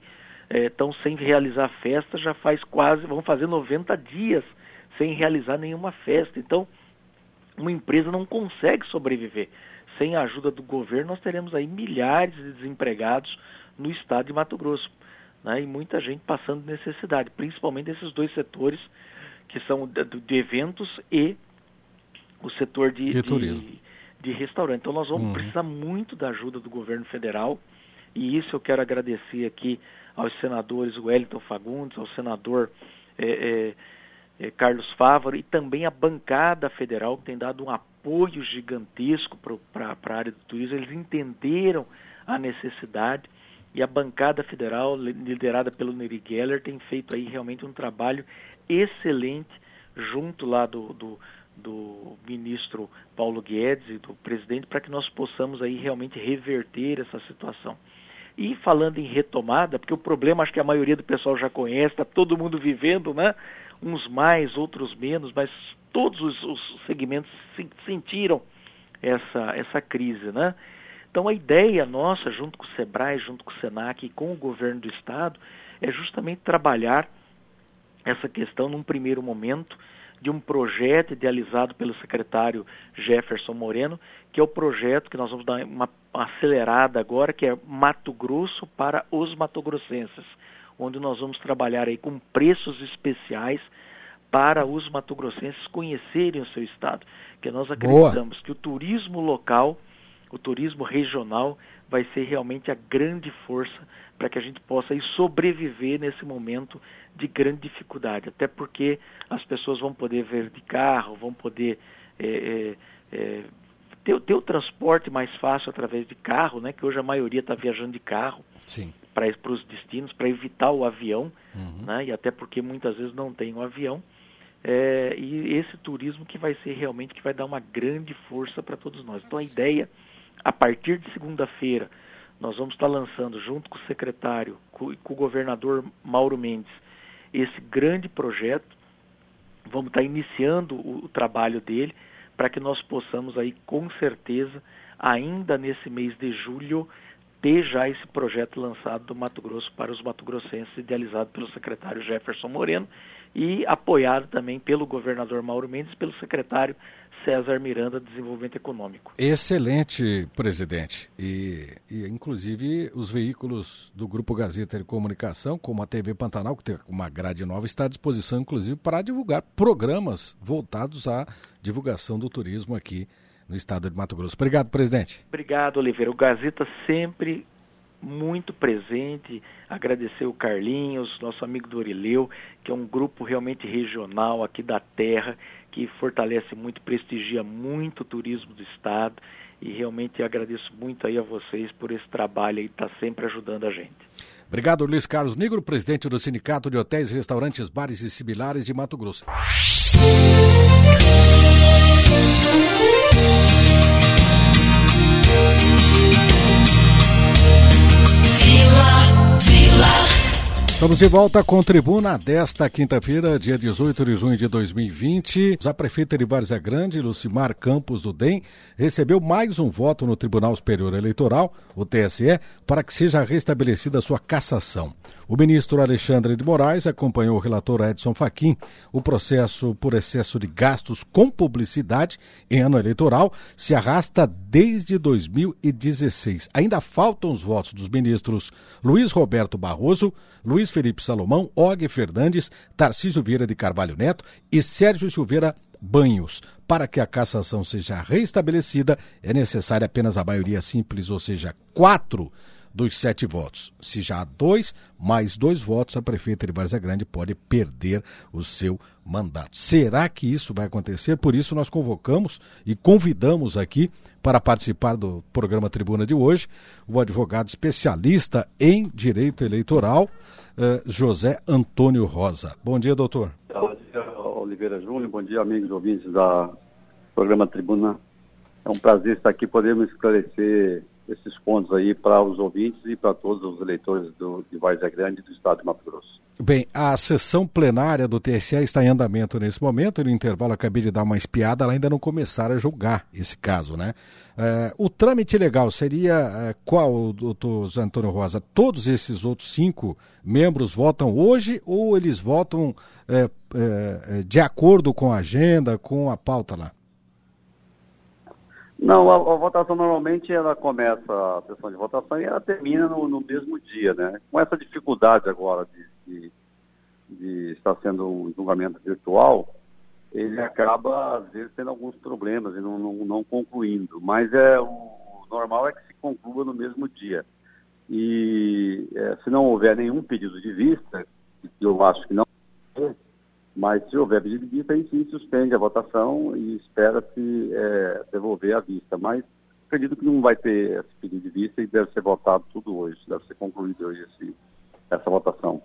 estão eh, sem realizar festa, já faz quase, vão fazer 90 dias sem realizar nenhuma festa. Então, uma empresa não consegue sobreviver. Sem a ajuda do governo, nós teremos aí milhares de desempregados no estado de Mato Grosso. Né? E muita gente passando necessidade, principalmente esses dois setores que são de eventos e o setor de, de, de, de restaurante. Então nós vamos uhum. precisar muito da ajuda do governo federal e isso eu quero agradecer aqui aos senadores Wellington Fagundes, ao senador é, é, é, Carlos Fávaro e também a bancada federal que tem dado um apoio gigantesco para a área do turismo. Eles entenderam a necessidade e a bancada federal, liderada pelo Neri Geller, tem feito aí realmente um trabalho excelente junto lá do, do do ministro Paulo Guedes e do presidente para que nós possamos aí realmente reverter essa situação. E falando em retomada, porque o problema acho que a maioria do pessoal já conhece, está todo mundo vivendo, né? Uns mais, outros menos, mas todos os, os segmentos sentiram essa, essa crise, né? Então a ideia nossa, junto com o SEBRAE, junto com o SENAC e com o governo do estado, é justamente trabalhar essa questão num primeiro momento, de um projeto idealizado pelo secretário Jefferson Moreno, que é o projeto que nós vamos dar uma acelerada agora, que é Mato Grosso para os matogrossenses, onde nós vamos trabalhar aí com preços especiais para os matogrossenses conhecerem o seu estado, que nós acreditamos Boa. que o turismo local, o turismo regional vai ser realmente a grande força para que a gente possa aí sobreviver nesse momento de grande dificuldade, até porque as pessoas vão poder ver de carro, vão poder é, é, é, ter, ter, o transporte mais fácil através de carro, né? Que hoje a maioria está viajando de carro para os destinos, para evitar o avião, uhum. né? E até porque muitas vezes não tem o um avião. É, e esse turismo que vai ser realmente que vai dar uma grande força para todos nós. Então a ideia, a partir de segunda-feira, nós vamos estar lançando junto com o secretário, com, com o governador Mauro Mendes, esse grande projeto. Vamos estar iniciando o, o trabalho dele para que nós possamos aí com certeza ainda nesse mês de julho ter já esse projeto lançado do Mato Grosso para os mato-grossenses, idealizado pelo secretário Jefferson Moreno e apoiado também pelo governador Mauro Mendes e pelo secretário César Miranda, Desenvolvimento Econômico. Excelente, presidente. E, e, inclusive, os veículos do Grupo Gazeta de Comunicação, como a TV Pantanal, que tem uma grade nova, está à disposição, inclusive, para divulgar programas voltados à divulgação do turismo aqui no estado de Mato Grosso. Obrigado, presidente. Obrigado, Oliveira. O Gazeta sempre muito presente, agradecer o Carlinhos, nosso amigo Dorileu, que é um grupo realmente regional aqui da terra que fortalece muito, prestigia muito o turismo do estado e realmente agradeço muito aí a vocês por esse trabalho aí, tá sempre ajudando a gente. Obrigado, Luiz Carlos Negro, presidente do Sindicato de Hotéis, Restaurantes, Bares e Similares de Mato Grosso. Estamos de volta com Tribuna desta quinta-feira, dia 18 de junho de 2020. A prefeita de Várzea Grande, Lucimar Campos do DEM, recebeu mais um voto no Tribunal Superior Eleitoral, o TSE, para que seja restabelecida sua cassação. O ministro Alexandre de Moraes acompanhou o relator Edson Fachin. O processo por excesso de gastos com publicidade em ano eleitoral se arrasta desde 2016. Ainda faltam os votos dos ministros Luiz Roberto Barroso, Luiz Felipe Salomão, Og Fernandes, Tarcísio Vieira de Carvalho Neto e Sérgio Silveira Banhos. Para que a cassação seja restabelecida, é necessária apenas a maioria simples, ou seja, quatro dos sete votos. Se já há dois, mais dois votos, a prefeita de Várzea Grande pode perder o seu mandato. Será que isso vai acontecer? Por isso nós convocamos e convidamos aqui para participar do programa Tribuna de hoje o advogado especialista em direito eleitoral, eh, José Antônio Rosa. Bom dia, doutor. Bom dia, Oliveira Júnior. Bom dia, amigos ouvintes da programa Tribuna. É um prazer estar aqui, podemos esclarecer esses pontos aí para os ouvintes e para todos os eleitores do, de Várzea Grande do estado de Mato Grosso. Bem, a sessão plenária do TSE está em andamento nesse momento. No intervalo, acabei de dar uma espiada, ela ainda não começaram a julgar esse caso, né? É, o trâmite legal seria é, qual, doutor Antônio Rosa? Todos esses outros cinco membros votam hoje ou eles votam é, é de acordo com a agenda, com a pauta lá? Não, a, a, votação normalmente ela começa a sessão de votação e ela termina no, no mesmo dia, né? Com essa dificuldade agora de, de, de, estar sendo um julgamento virtual, ele acaba às vezes tendo alguns problemas e não, não, não concluindo. Mas é o, normal é que se conclua no mesmo dia. E é, se não houver nenhum pedido de vista, eu acho que não mas se houver pedido de vista, aí sim suspende a votação e espera-se é, devolver a vista. Mas acredito que não vai ter esse pedido de vista e deve ser votado tudo hoje, deve ser concluído hoje esse, essa votação.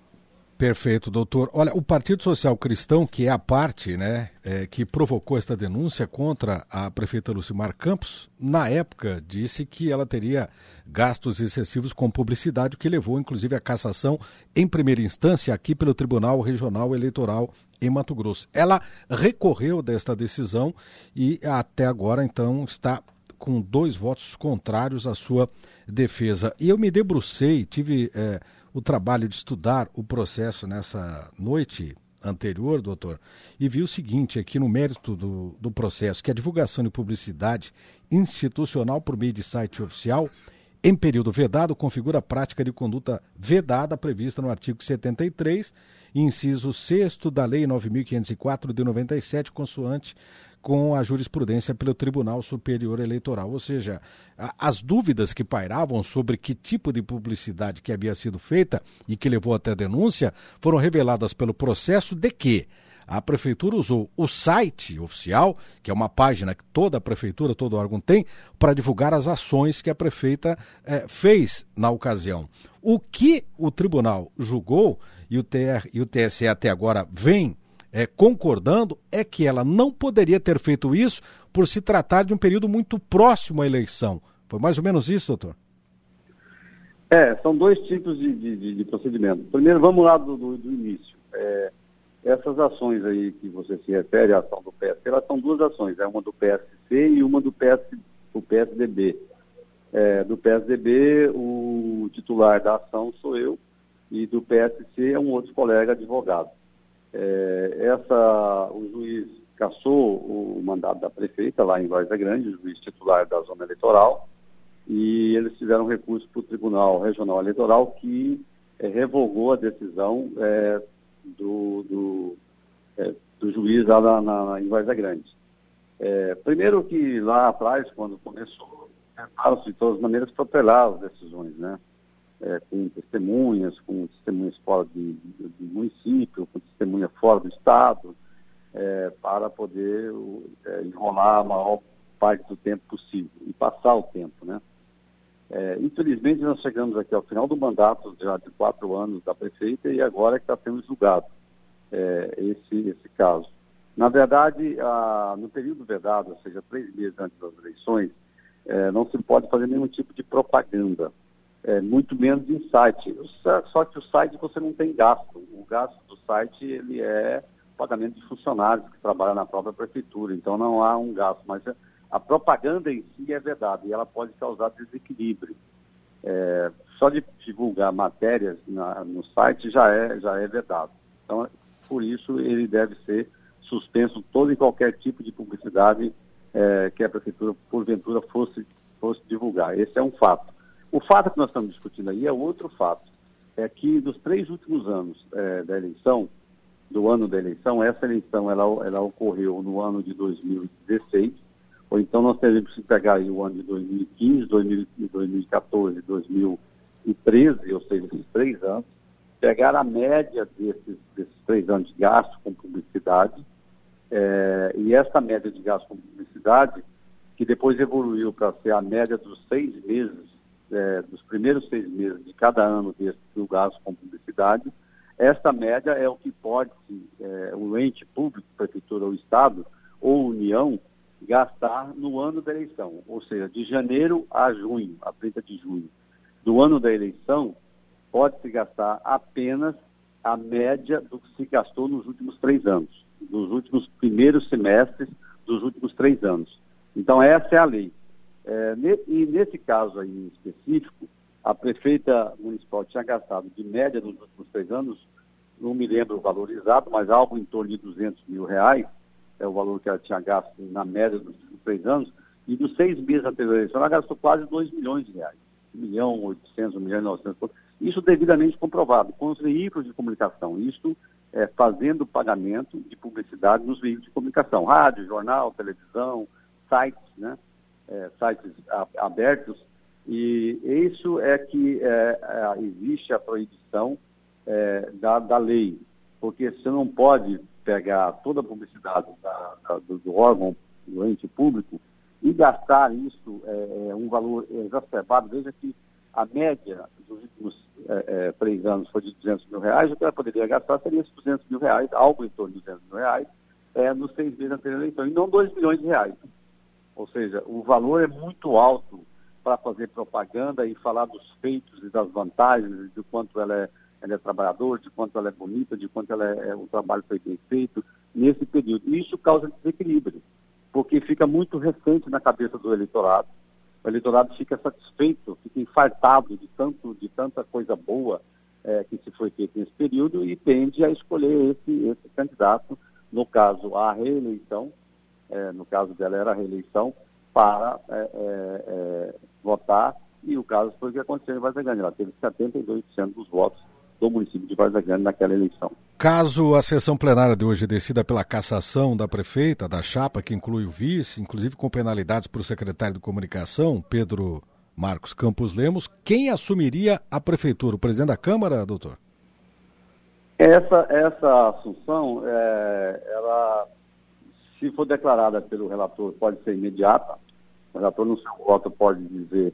Perfeito, doutor. Olha, o Partido Social Cristão, que é a parte né, é, que provocou esta denúncia contra a prefeita Lucimar Campos, na época disse que ela teria gastos excessivos com publicidade, o que levou inclusive à cassação em primeira instância aqui pelo Tribunal Regional Eleitoral em Mato Grosso. Ela recorreu desta decisão e até agora então está com dois votos contrários à sua defesa. E eu me debrucei, tive. É, o trabalho de estudar o processo nessa noite anterior, doutor, e vi o seguinte aqui no mérito do, do processo, que a divulgação de publicidade institucional por meio de site oficial em período vedado configura a prática de conduta vedada prevista no artigo 73, inciso 6 da Lei 9.504 de 97, consoante com a jurisprudência pelo Tribunal Superior Eleitoral. Ou seja, as dúvidas que pairavam sobre que tipo de publicidade que havia sido feita e que levou até a denúncia foram reveladas pelo processo de que a prefeitura usou o site oficial, que é uma página que toda a prefeitura, todo órgão tem, para divulgar as ações que a prefeita eh, fez na ocasião. O que o tribunal julgou e o, TR, e o TSE até agora vem é, concordando é que ela não poderia ter feito isso por se tratar de um período muito próximo à eleição. Foi mais ou menos isso, doutor? É, são dois tipos de, de, de procedimento. Primeiro, vamos lá do, do, do início. É, essas ações aí que você se refere, a ação do PSC, elas são duas ações, é uma do PSC e uma do, PS, do PSDB. É, do PSDB, o titular da ação sou eu, e do PSC é um outro colega advogado. É, essa, o juiz cassou o mandato da prefeita lá em Várzea Grande, o juiz titular da zona eleitoral, e eles fizeram recurso para o Tribunal Regional Eleitoral que é, revogou a decisão é, do, do, é, do, juiz lá na, na, em Várzea Grande. É, primeiro que lá atrás, quando começou, tentaram-se de todas as maneiras protelar as decisões, né? É, com testemunhas, com testemunhas fora de, de, município, com testemunha fora do Estado, é, para poder é, enrolar a maior parte do tempo possível e passar o tempo, né? É, infelizmente, nós chegamos aqui ao final do mandato já de quatro anos da prefeita e agora é que está sendo julgado é, esse, esse caso. Na verdade, a, no período vedado, ou seja, três meses antes das eleições, é, não se pode fazer nenhum tipo de propaganda é, muito menos em site. Só que o site você não tem gasto. O gasto do site ele é pagamento de funcionários que trabalham na própria prefeitura. Então não há um gasto. Mas a propaganda em si é verdade e ela pode causar desequilíbrio. É, só de divulgar matérias na, no site já é, já é vedado. Então, por isso, ele deve ser suspenso todo e qualquer tipo de publicidade é, que a prefeitura, porventura, fosse, fosse divulgar. Esse é um fato. O fato que nós estamos discutindo aí é outro fato. É que dos três últimos anos é, da eleição, do ano da eleição, essa eleição ela, ela ocorreu no ano de 2016, ou então nós teríamos que pegar aí o ano de 2015, 2014, 2016 2013, ou seja, esses três anos, pegar a média desses, desses três anos de gasto com publicidade, é, e essa média de gasto com publicidade, que depois evoluiu para ser a média dos seis meses, é, dos primeiros seis meses de cada ano desse, do gasto com publicidade, esta média é o que pode é, o ente público, prefeitura ou Estado, ou União, gastar no ano da eleição, ou seja, de janeiro a junho, a 30 de junho do ano da eleição, pode-se gastar apenas a média do que se gastou nos últimos três anos, nos últimos primeiros semestres dos últimos três anos. Então, essa é a lei. É, e nesse caso aí específico, a prefeita municipal tinha gastado de média nos últimos três anos, não me lembro o valor exato, mas algo em torno de 200 mil reais, é o valor que ela tinha gasto na média dos três anos, e dos seis meses anteriores ela gastou quase 2 milhões de reais. 1 milhão 800, 1 milhão e 900, isso devidamente comprovado, com os veículos de comunicação, isso é, fazendo pagamento de publicidade nos veículos de comunicação, rádio, jornal, televisão, sites, né, é, sites abertos, e isso é que é, é, existe a proibição é, da, da lei, porque você não pode pegar toda a publicidade da, da, do, órgão, do ente público, e gastar isso é, um valor exacerbado. Veja que a média dos últimos é, é, três anos foi de 200 mil reais, o que ela poderia gastar seria esses 200 mil reais, algo em torno de 200 mil reais, é, nos seis meses anteriores à eleição, e não 2 milhões de reais. Ou seja, o valor é muito alto para fazer propaganda e falar dos feitos e das vantagens, de quanto ela é ela é trabalhadora, de quanto ela é bonita, de quanto ela é, é, o trabalho foi bem feito nesse período. Isso causa desequilíbrio, porque fica muito recente na cabeça do eleitorado. O eleitorado fica satisfeito, fica infartado de, tanto, de tanta coisa boa é, que se foi feita nesse período e tende a escolher esse, esse candidato, no caso, a reeleição, é, no caso dela era a reeleição, para é, é, é votar, e o caso foi o que aconteceu em Vazagani. Ela teve 72% dos votos do município de Vargas Grande naquela eleição. Caso a sessão plenária de hoje decida pela cassação da prefeita, da chapa, que inclui o vice, inclusive com penalidades para o secretário de comunicação, Pedro Marcos Campos Lemos, quem assumiria a prefeitura? O presidente da Câmara, doutor? Essa, essa assunção, é, ela, se for declarada pelo relator, pode ser imediata. O relator, no seu voto, pode dizer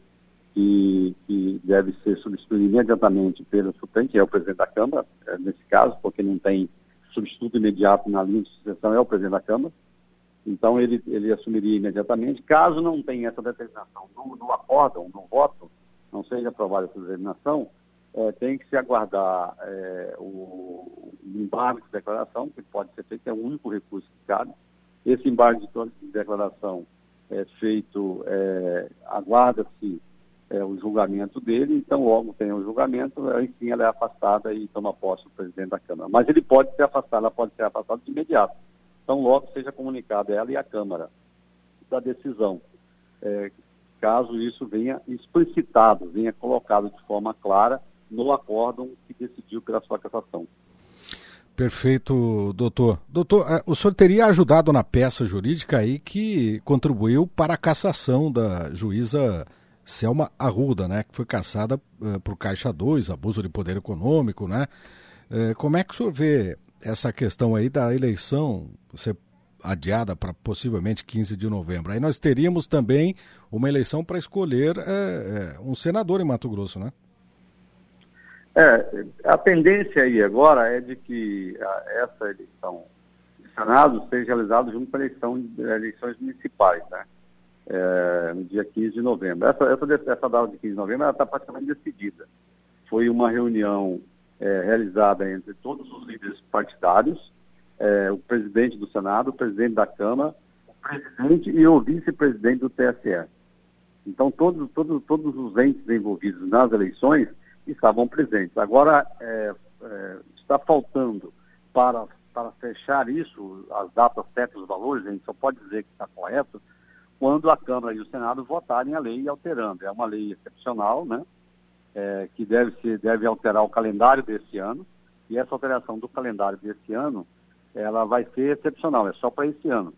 que, que deve ser substituído imediatamente pelo suplente, que é o presidente da Câmara, é, nesse caso, porque não tem substituto imediato na linha de sucessão, é o presidente da Câmara. Então, ele, ele assumiria imediatamente. Caso não tenha essa determinação no, no acórdão, no voto, não seja aprovada essa determinação, é, tem que se aguardar é, o embargo de declaração, que pode ser feito, é o único recurso que cabe. Esse embargo de, de declaração é feito, é, aguarda-se é, o julgamento dele, então logo tem o julgamento, sim ela é afastada e toma posse o presidente da Câmara. Mas ele pode ser afastado, ela pode ser afastada de imediato. Então logo seja comunicada ela e a Câmara da decisão. É, caso isso venha explicitado, venha colocado de forma clara no acórdão que decidiu pela sua cassação. Perfeito, doutor. Doutor, é, o senhor teria ajudado na peça jurídica aí que contribuiu para a cassação da juíza Selma Arruda, né, que foi caçada uh, por Caixa 2, abuso de poder econômico, né? Uh, como é que o senhor vê essa questão aí da eleição ser adiada para possivelmente 15 de novembro? Aí nós teríamos também uma eleição para escolher um senador em Mato Grosso, né? É, a tendência aí agora é de que essa eleição de Senado seja realizada junto com a eleição de eleições municipais, né? é, no dia 15 de novembro. Essa, essa, essa data de 15 de novembro está praticamente decidida. Foi uma reunião é, realizada entre todos os líderes partidários, é, o presidente do Senado, o presidente da Câmara, o presidente e o vice-presidente do TSE. Então, todos, todos, todos os entes envolvidos nas eleições estavam presentes. Agora, é, é, está faltando para, para fechar isso, as datas certas, os valores, a gente só pode dizer que está correto, quando a Câmara e o Senado votarem a lei alterando. É uma lei excepcional, né? É, que deve, ser, deve alterar o calendário desse ano, e essa alteração do calendário desse ano, ela vai ser excepcional, é só para esse ano.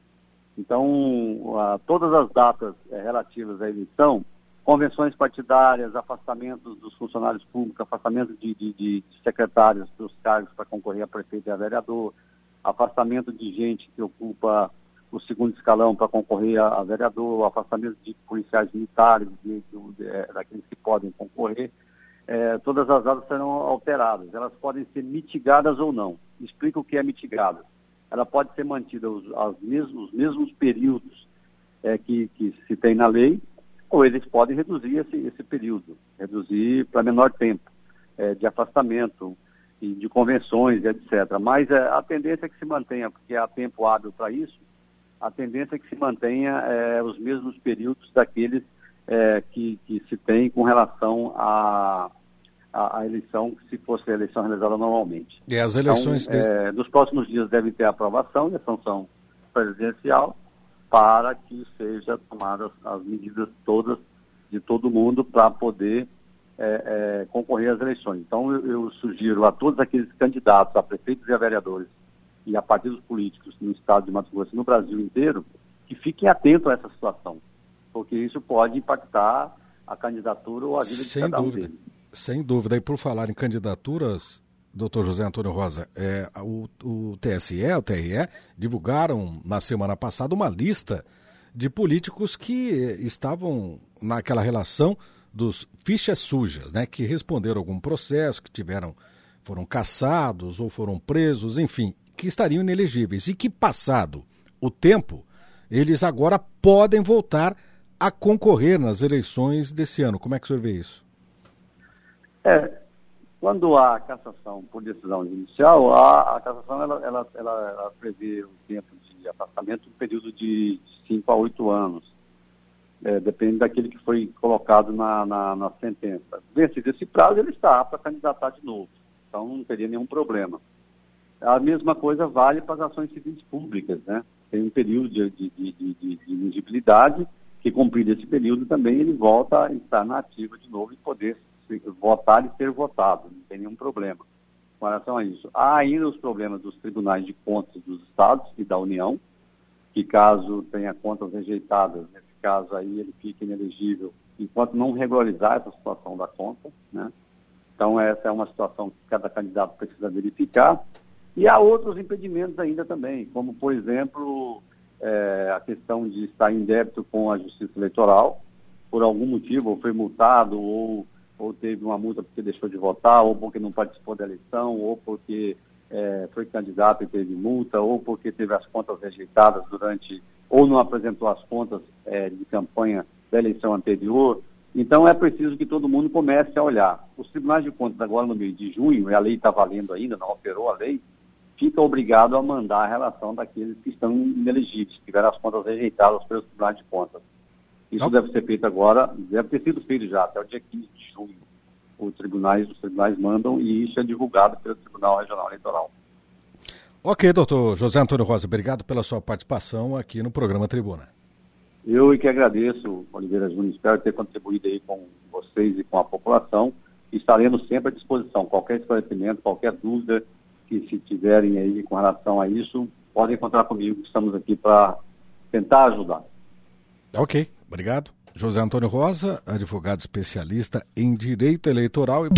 Então, a, todas as datas é, relativas à eleição convenções partidárias, afastamento dos funcionários públicos, afastamento de, de, de secretários dos cargos para concorrer a prefeito e a vereador, afastamento de gente que ocupa o segundo escalão para concorrer a, a, vereador, afastamento de policiais militares, de, de, é, daqueles que podem concorrer, é, todas as datas serão alteradas. Elas podem ser mitigadas ou não. Explica o que é mitigada. Ela pode ser mantida os, mesmos, os mesmos períodos é, que, que se tem na lei, ou eles podem reduzir esse, esse período, reduzir para menor tempo é, de afastamento e de convenções, etc. Mas é, a tendência é que se mantenha, porque há tempo hábil para isso, a tendência é que se mantenha é, os mesmos períodos daqueles é, que, que se tem com relação à a, a, eleição, se fosse a eleição realizada normalmente. E as eleições... Então, é, nos próximos dias devem ter a aprovação e a sanção presidencial para que sejam tomadas as medidas todas de todo mundo para poder é, é, concorrer às eleições. Então, eu, eu, sugiro a todos aqueles candidatos a prefeitos e a vereadores e a partidos políticos no estado de Mato Grosso e no Brasil inteiro que fiquem atentos a essa situação, porque isso pode impactar a candidatura ou a vida Sem de cada dúvida. um deles. Sem dúvida. E por falar em candidaturas, doutor José Antônio Rosa, é, o, o TSE, o TRE, divulgaram na semana passada uma lista de políticos que estavam naquela relação dos fichas sujas, né, que responderam algum processo, que tiveram foram caçados ou foram presos, enfim, que estariam inelegíveis e que passado o tempo, eles agora podem voltar a concorrer nas eleições desse ano. Como é que o senhor vê isso? É, quando há cassação por decisão judicial, a, a cassação ela, ela, ela, ela, prevê um tempo de afastamento, um período de 5 a 8 anos. É, depende daquele que foi colocado na, na, na sentença. Vencido esse prazo, ele está apto a candidatar de novo. Então não teria nenhum problema. A mesma coisa vale para as ações civis públicas, né? Tem um período de, de, de, de, de que cumprido esse período também ele volta a estar na ativa de novo e poder votar e ser votado, não tem nenhum problema com relação a isso. Há ainda os problemas dos tribunais de contas dos estados e da União, que caso tenha contas rejeitadas, nesse caso aí ele fica inelegível enquanto não regularizar essa situação da conta, né? Então essa é uma situação que cada candidato precisa verificar. E há outros impedimentos ainda também, como por exemplo é, a questão de estar em débito com a Justiça Eleitoral, por algum motivo, ou foi multado, ou ou teve uma multa porque deixou de votar, ou porque não participou da eleição, ou porque é, foi candidato e teve multa, ou porque teve as contas rejeitadas durante, ou não apresentou as contas é, de campanha da eleição anterior. Então é preciso que todo mundo comece a olhar. Os tribunais de contas agora no mês de junho, e a lei está valendo ainda, não operou a lei, fica obrigado a mandar a relação daqueles que estão inelegíveis, que tiveram as contas rejeitadas pelos tribunais de contas. Isso não. deve ser feito agora, deve ter sido feito já, até o dia 15 de junho. Os tribunais, os tribunais mandam e isso é divulgado pelo Tribunal Regional Eleitoral. Ok, doutor José Antônio Rosa, obrigado pela sua participação aqui no programa Tribuna. Eu que agradeço, Oliveira Júnior, espero ter contribuído aí com vocês e com a população. Estaremos sempre à disposição. Qualquer esclarecimento, qualquer dúvida que se tiverem aí com relação a isso, podem contar comigo, estamos aqui para tentar ajudar. Ok, obrigado. José Antônio Rosa, advogado especialista em direito eleitoral e.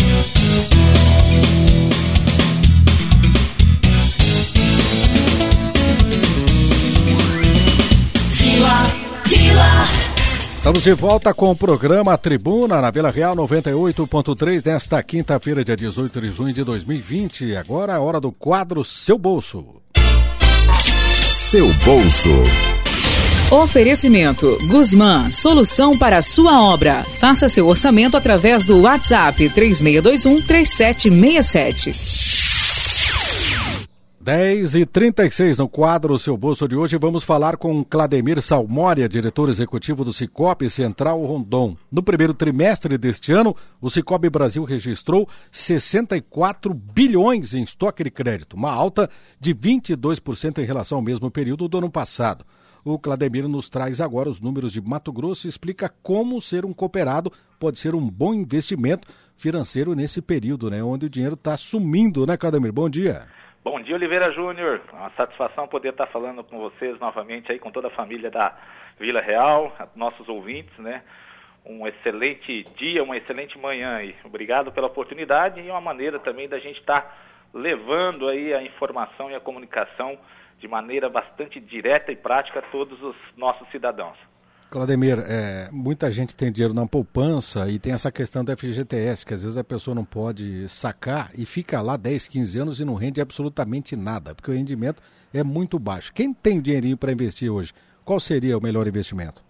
Estamos de volta com o programa Tribuna na Vila Real 98.3 nesta quinta-feira, dia 18 de junho de 2020. Agora é a hora do quadro Seu Bolso. Seu Bolso. Oferecimento Guzmán, solução para a sua obra. Faça seu orçamento através do WhatsApp 3621 3767. 10 e 36 no quadro Seu Bolso de hoje, vamos falar com Clademir Salmória, diretor executivo do Cicobi Central Rondon. No primeiro trimestre deste ano, o Cicobi Brasil registrou 64 bilhões em estoque de crédito, uma alta de 22% em relação ao mesmo período do ano passado. O Clademir nos traz agora os números de Mato Grosso e explica como ser um cooperado pode ser um bom investimento financeiro nesse período, né? Onde o dinheiro está sumindo, né, Clademir? Bom dia. Bom dia, Oliveira Júnior. Uma satisfação poder estar falando com vocês novamente aí, com toda a família da Vila Real, nossos ouvintes, né? um excelente dia, uma excelente manhã aí. Obrigado pela oportunidade e uma maneira também da gente estar tá levando aí a informação e a comunicação de maneira bastante direta e prática a todos os nossos cidadãos. Claudemir, é, muita gente tem dinheiro na poupança e tem essa questão do FGTS, que às vezes a pessoa não pode sacar e fica lá 10, 15 anos e não rende absolutamente nada, porque o rendimento é muito baixo. Quem tem dinheirinho para investir hoje, qual seria o melhor investimento?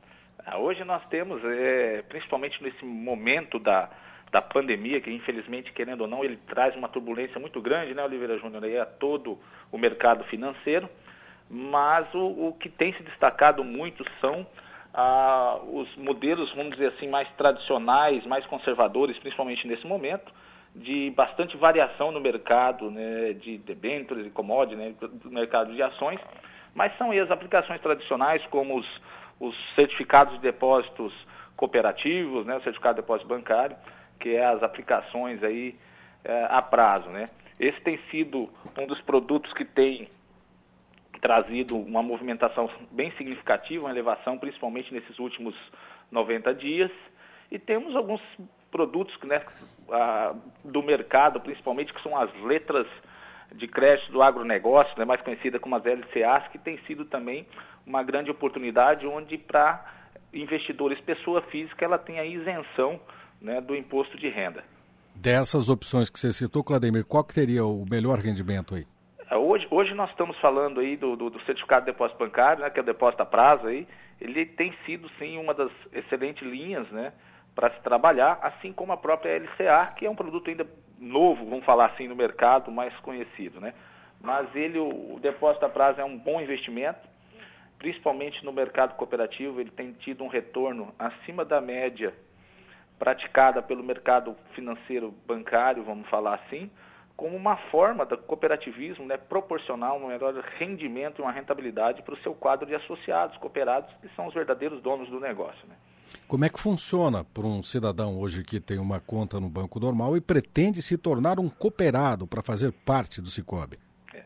Ah, hoje nós temos, é, principalmente nesse momento da, da pandemia, que infelizmente, querendo ou não, ele traz uma turbulência muito grande, né, Oliveira Júnior, a todo o mercado financeiro, mas o, o que tem se destacado muito são ah, os modelos, vamos dizer assim, mais tradicionais, mais conservadores, principalmente nesse momento, de bastante variação no mercado né, de debêntures e commodities, né, do mercado de ações, mas são as aplicações tradicionais, como os, os certificados de depósitos cooperativos, né, o certificado de depósito bancário, que é as aplicações aí é, a prazo. Né. Esse tem sido um dos produtos que tem trazido uma movimentação bem significativa, uma elevação, principalmente nesses últimos 90 dias. E temos alguns produtos né, do mercado, principalmente, que são as letras de crédito do agronegócio, né, mais conhecida como as LCAs, que tem sido também uma grande oportunidade, onde para investidores, pessoa física, ela tem a isenção né, do imposto de renda. Dessas opções que você citou, Clademir, qual que teria o melhor rendimento aí? É, hoje, hoje nós estamos falando aí do, do, do certificado de depósito bancário, né, que é o depósito a prazo aí, ele tem sido sim uma das excelentes linhas, né, para se trabalhar, assim como a própria LCA, que é um produto ainda novo, vamos falar assim, no mercado, mais conhecido, né? Mas ele, o, o depósito a prazo é um bom investimento, principalmente no mercado cooperativo, ele tem tido um retorno acima da média praticada pelo mercado financeiro bancário, vamos falar assim, como uma forma do cooperativismo né, proporcionar um melhor rendimento e uma rentabilidade para o seu quadro de associados, cooperados, que são os verdadeiros donos do negócio. Né? Como é que funciona para um cidadão hoje que tem uma conta no banco normal e pretende se tornar um cooperado para fazer parte do Cicobi? É,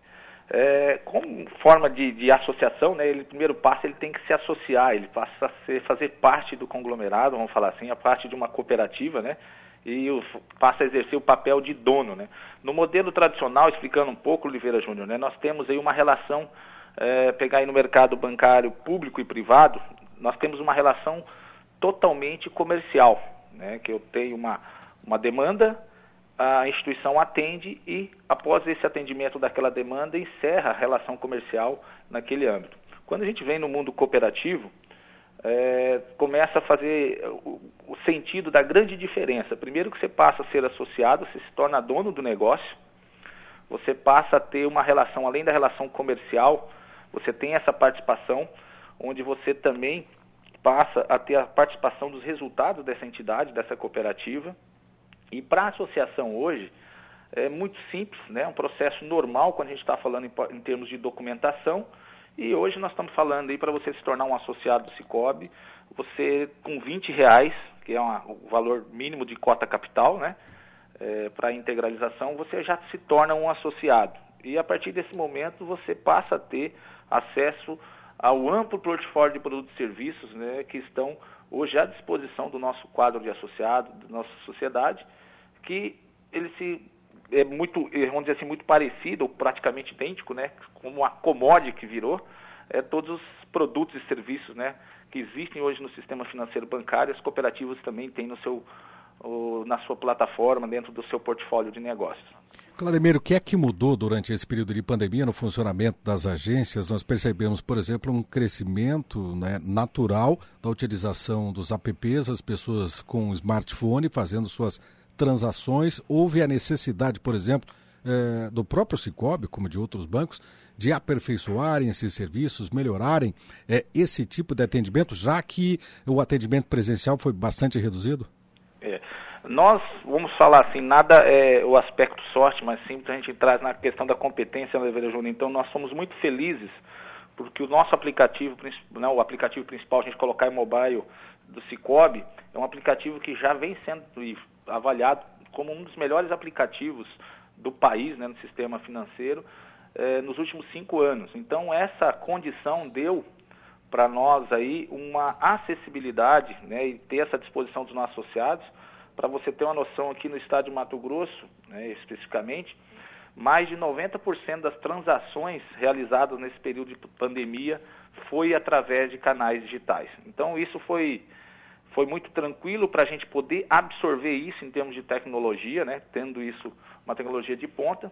é, como forma de, de, associação, né, ele primeiro passo ele tem que se associar, ele passa a ser, fazer parte do conglomerado, vamos falar assim, a parte de uma cooperativa, né, e passa a exercer o papel de dono. Né. No modelo tradicional, explicando um pouco, Oliveira Júnior, né, nós temos aí uma relação, é, pegar aí no mercado bancário público e privado, nós temos uma relação totalmente comercial, né, que eu tenho uma, uma demanda, a instituição atende e, após esse atendimento daquela demanda, encerra a relação comercial naquele âmbito. Quando a gente vem no mundo cooperativo, é, começa a fazer o, o, sentido da grande diferença. Primeiro que você passa a ser associado, você se torna dono do negócio, você passa a ter uma relação, além da relação comercial, você tem essa participação, onde você também passa a ter a participação dos resultados dessa entidade, dessa cooperativa. E para a associação hoje, é muito simples, né? um processo normal quando a gente está falando em, em, termos de documentação. E hoje nós estamos falando aí para você se tornar um associado do Cicobi, você com 20 reais, que é uma, o valor mínimo de cota capital, né? É, para integralização, você já se torna um associado. E a partir desse momento você passa a ter acesso ao amplo portfólio de produtos e serviços né, que estão hoje à disposição do nosso quadro de associado, da nossa sociedade, que ele se é muito, é, vamos dizer assim, muito parecido, ou praticamente idêntico, né, como a commodity que virou, é, todos os produtos e serviços né, que existem hoje no sistema financeiro bancário, as cooperativas também têm no seu, na sua plataforma, dentro do seu portfólio de negócios. Claudemir, o que é que mudou durante esse período de pandemia no funcionamento das agências? Nós percebemos, por exemplo, um crescimento né, natural da utilização dos apps, as pessoas com smartphone fazendo suas transações. Houve a necessidade, por exemplo, eh, do próprio Cicobi, como de outros bancos, de aperfeiçoarem esses serviços, melhorarem eh, esse tipo de atendimento, já que o atendimento presencial foi bastante reduzido? É. Nós, vamos falar assim, nada é o aspecto sorte, mas sempre a gente traz na questão da competência, Oliveira Júnior. Então, nós somos muito felizes porque o nosso aplicativo, né, o aplicativo principal, a gente colocar em mobile do Cicobi, é um aplicativo que já vem sendo avaliado como um dos melhores aplicativos do país, né, no sistema financeiro, eh, nos últimos cinco anos. Então, essa condição deu para nós aí uma acessibilidade né, e ter essa disposição dos nossos associados. Para você ter uma noção aqui no estado de Mato Grosso, né, especificamente, mais de 90% das transações realizadas nesse período de pandemia foi através de canais digitais. Então isso foi, foi muito tranquilo para a gente poder absorver isso em termos de tecnologia, né, tendo isso uma tecnologia de ponta.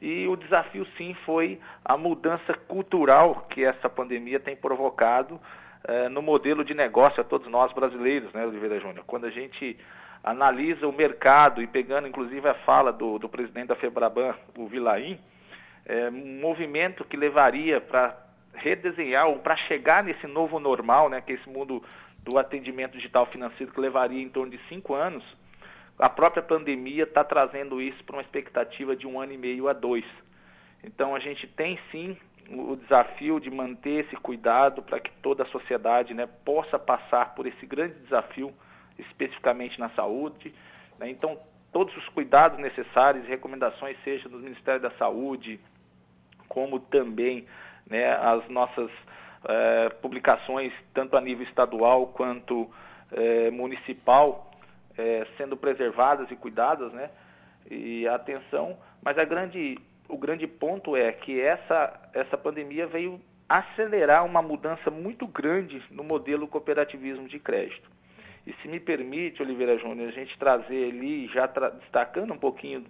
E o desafio, sim, foi a mudança cultural que essa pandemia tem provocado eh, no modelo de negócio a todos nós brasileiros, né, Oliveira Júnior? Quando a gente analisa o mercado e pegando inclusive a fala do, do presidente da Febraban, o Vilaim, é, um movimento que levaria para redesenhar ou para chegar nesse novo normal, né, que é esse mundo do atendimento digital financeiro que levaria em torno de cinco anos, a própria pandemia está trazendo isso para uma expectativa de um ano e meio a dois. Então a gente tem sim o desafio de manter esse cuidado para que toda a sociedade né, possa passar por esse grande desafio, especificamente na saúde. Né? Então, todos os cuidados necessários e recomendações, seja do Ministério da Saúde, como também né, as nossas eh, publicações, tanto a nível estadual quanto eh, municipal, é, sendo preservadas e cuidadas, né? E atenção, mas a grande, o grande ponto é que essa, essa pandemia veio acelerar uma mudança muito grande no modelo cooperativismo de crédito. E se me permite, Oliveira Júnior, a gente trazer ali, já destacando um pouquinho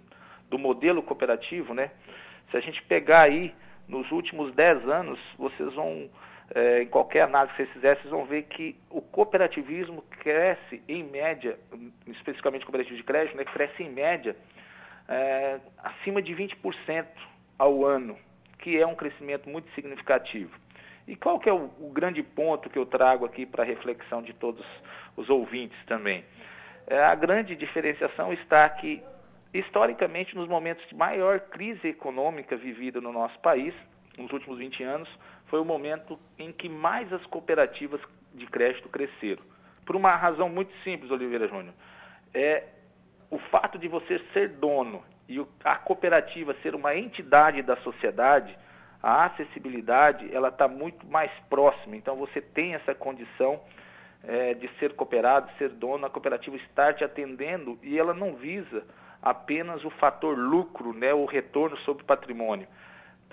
do modelo cooperativo, né? Se a gente pegar aí nos últimos 10 anos, vocês vão é, em qualquer análise que vocês fizerem, vocês vão ver que o cooperativismo cresce em média, especificamente o cooperativo de crédito, né, cresce em média é, acima de 20% ao ano, que é um crescimento muito significativo. E qual que é o, o grande ponto que eu trago aqui para a reflexão de todos os ouvintes também? É, a grande diferenciação está que, historicamente, nos momentos de maior crise econômica vivida no nosso país, nos últimos 20 anos, foi o momento em que mais as cooperativas de crédito cresceram. Por uma razão muito simples, Oliveira Júnior. É o fato de você ser dono e a cooperativa ser uma entidade da sociedade, a acessibilidade ela está muito mais próxima. Então você tem essa condição é, de ser cooperado, de ser dono, a cooperativa estar te atendendo e ela não visa apenas o fator lucro, né, o retorno sobre patrimônio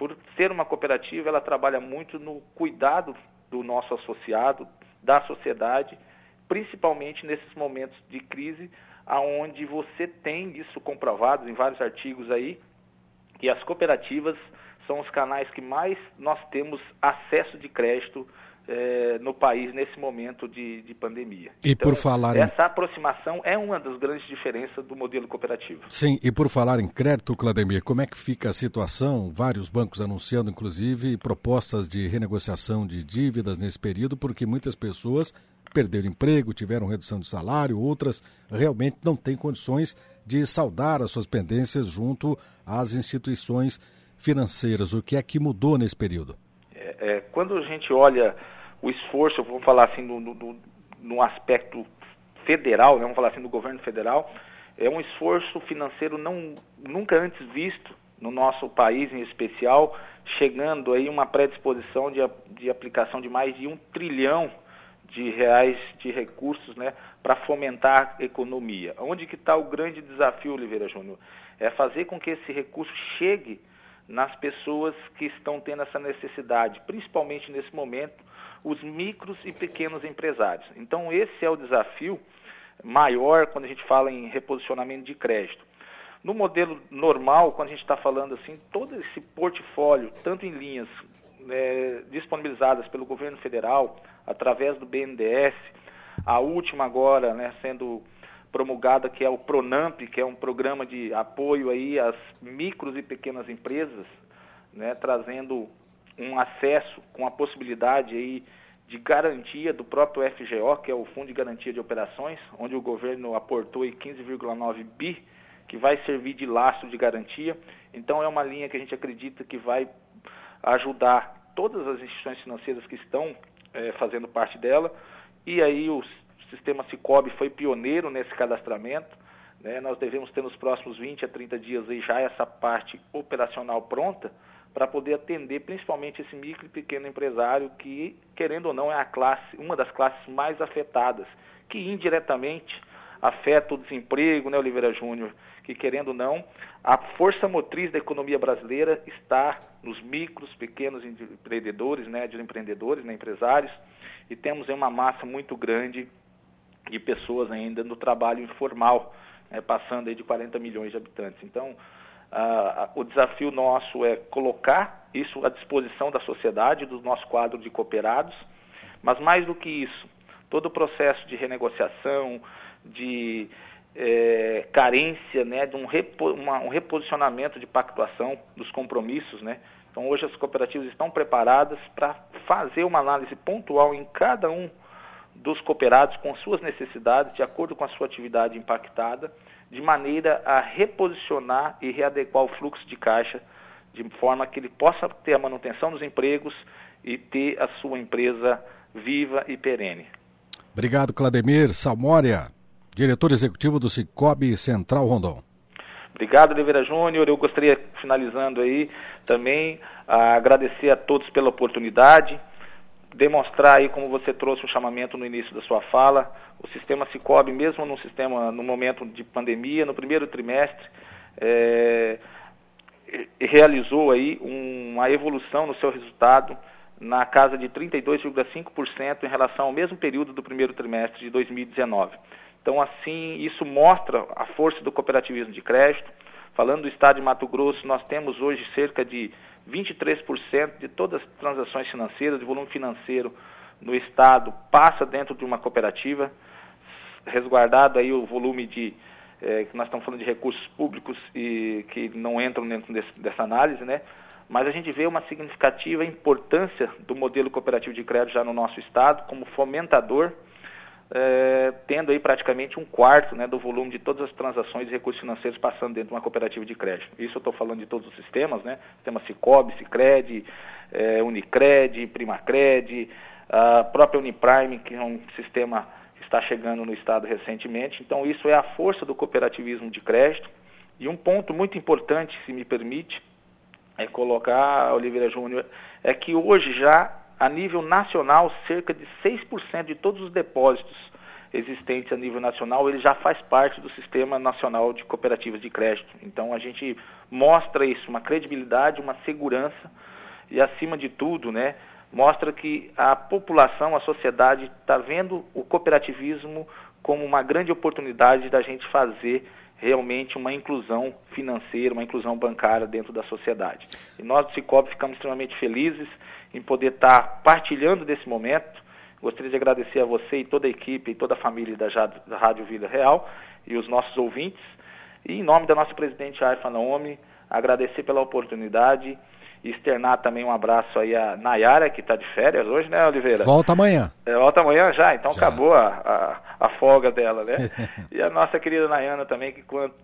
por ser uma cooperativa, ela trabalha muito no cuidado do nosso associado, da sociedade, principalmente nesses momentos de crise, aonde você tem isso comprovado em vários artigos aí, que as cooperativas são os canais que mais nós temos acesso de crédito é, no país nesse momento de, de pandemia. E então, por falar essa em... aproximação é uma das grandes diferenças do modelo cooperativo. Sim, e por falar em crédito, Clademir, como é que fica a situação? Vários bancos anunciando, inclusive, propostas de renegociação de dívidas nesse período, porque muitas pessoas perderam emprego, tiveram redução de salário, outras realmente não têm condições de saldar as suas pendências junto às instituições financeiras. O que é que mudou nesse período? É, quando a gente olha o esforço, vamos falar assim, no, no, no aspecto federal, né, vamos falar assim, do governo federal, é um esforço financeiro não, nunca antes visto no nosso país em especial, chegando aí uma predisposição de, de aplicação de mais de um trilhão de reais de recursos né, para fomentar a economia. Onde que está o grande desafio, Oliveira Júnior? É fazer com que esse recurso chegue nas pessoas que estão tendo essa necessidade, principalmente nesse momento, os micros e pequenos empresários. Então, esse é o desafio maior quando a gente fala em reposicionamento de crédito. No modelo normal, quando a gente está falando assim, todo esse portfólio, tanto em linhas é, disponibilizadas pelo governo federal, através do BNDES, a última agora né, sendo promulgada, que é o PRONAMP, que é um programa de apoio aí às micros e pequenas empresas, né, trazendo um acesso com a possibilidade aí de garantia do próprio FGO, que é o Fundo de Garantia de Operações, onde o governo aportou 15,9 bi, que vai servir de laço de garantia. Então é uma linha que a gente acredita que vai ajudar todas as instituições financeiras que estão é, fazendo parte dela. E aí o sistema Cicobi foi pioneiro nesse cadastramento. Né? Nós devemos ter nos próximos 20 a 30 dias aí já essa parte operacional pronta para poder atender principalmente esse micro e pequeno empresário que, querendo ou não, é a classe, uma das classes mais afetadas, que indiretamente afeta o desemprego, né, Oliveira Júnior, que querendo ou não, a força motriz da economia brasileira está nos micros, pequenos empreendedores, né, de empreendedores, né, empresários, e temos uma massa muito grande de pessoas ainda no trabalho informal, né, passando aí de 40 milhões de habitantes. Então, o desafio nosso é colocar isso à disposição da sociedade, do nosso quadro de cooperados, mas mais do que isso, todo o processo de renegociação, de é, carência, né, de um, repo, uma, um reposicionamento de pactuação dos compromissos, né? Então hoje as cooperativas estão preparadas para fazer uma análise pontual em cada um dos cooperados com suas necessidades, de acordo com a sua atividade impactada, de maneira a reposicionar e readequar o fluxo de caixa, de forma que ele possa ter a manutenção dos empregos e ter a sua empresa viva e perene. Obrigado, Clademir Salmória, diretor executivo do Cicobi Central Rondon. Obrigado, Oliveira Júnior. Eu gostaria, finalizando aí, também a agradecer a todos pela oportunidade demonstrar aí como você trouxe um chamamento no início da sua fala, o sistema Cicobi, mesmo no sistema no momento de pandemia, no primeiro trimestre, é, realizou aí uma evolução no seu resultado na casa de 32,5% em relação ao mesmo período do primeiro trimestre de 2019. Então, assim, isso mostra a força do cooperativismo de crédito. Falando do estado de Mato Grosso, nós temos hoje cerca de 23% de todas as transações financeiras, de volume financeiro no Estado, passa dentro de uma cooperativa, resguardado aí o volume de, que nós estamos falando de recursos públicos e que não entram dentro desse, dessa análise, né? Mas a gente vê uma significativa importância do modelo cooperativo de crédito já no nosso Estado como fomentador é, tendo aí praticamente um quarto né, do volume de todas as transações de recursos financeiros passando dentro de uma cooperativa de crédito. Isso eu estou falando de todos os sistemas, né? Sistema Cicobi, Cicred, é, Unicred, Primacred, a própria Uniprime, que é um sistema que está chegando no Estado recentemente. Então, isso é a força do cooperativismo de crédito. E um ponto muito importante, se me permite, é colocar, Oliveira Júnior, é que hoje já a nível nacional, cerca de 6% de todos os depósitos existentes a nível nacional, ele já faz parte do Sistema Nacional de Cooperativas de Crédito. Então a gente mostra isso, uma credibilidade, uma segurança e acima de tudo, né, mostra que a população, a sociedade está vendo o cooperativismo como uma grande oportunidade da gente fazer realmente uma inclusão financeira, uma inclusão bancária dentro da sociedade. E nós do Cicobi ficamos extremamente felizes em poder estar partilhando desse momento. Gostaria de agradecer a você e toda a equipe e toda a família da, Rádio Vida Real e os nossos ouvintes. E em nome da nossa presidente Arfa Naomi, agradecer pela oportunidade e externar também um abraço aí a Nayara, que está de férias hoje, né, Oliveira? Volta amanhã. É, volta amanhã já, então já. acabou a, a, a, folga dela, né? e a nossa querida Nayana também, que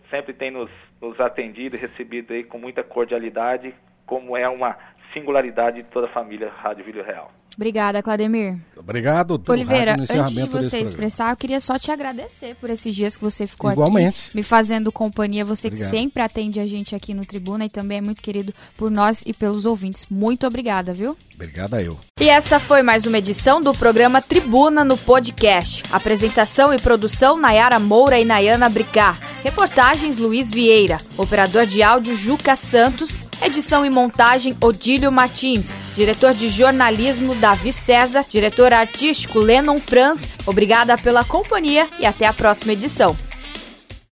sempre tem nos, nos atendido e recebido aí com muita cordialidade, como é uma singularidade de toda a família Rádio Vídeo Real. Obrigada, Clademir. Obrigado. Oliveira, antes de você expressar, eu queria só te agradecer por esses dias que você ficou Igualmente. aqui me fazendo companhia. Você Obrigado. que sempre atende a gente aqui no Tribuna e também é muito querido por nós e pelos ouvintes. Muito obrigada, viu? Obrigada eu. E essa foi mais uma edição do programa Tribuna no podcast. Apresentação e produção Nayara Moura e Nayana Bricar. Reportagens Luiz Vieira. Operador de áudio Juca Santos. Edição e montagem Odílio Martins. Diretor de jornalismo Davi César. Diretor artístico Lennon Franz. Obrigada pela companhia e até a próxima edição.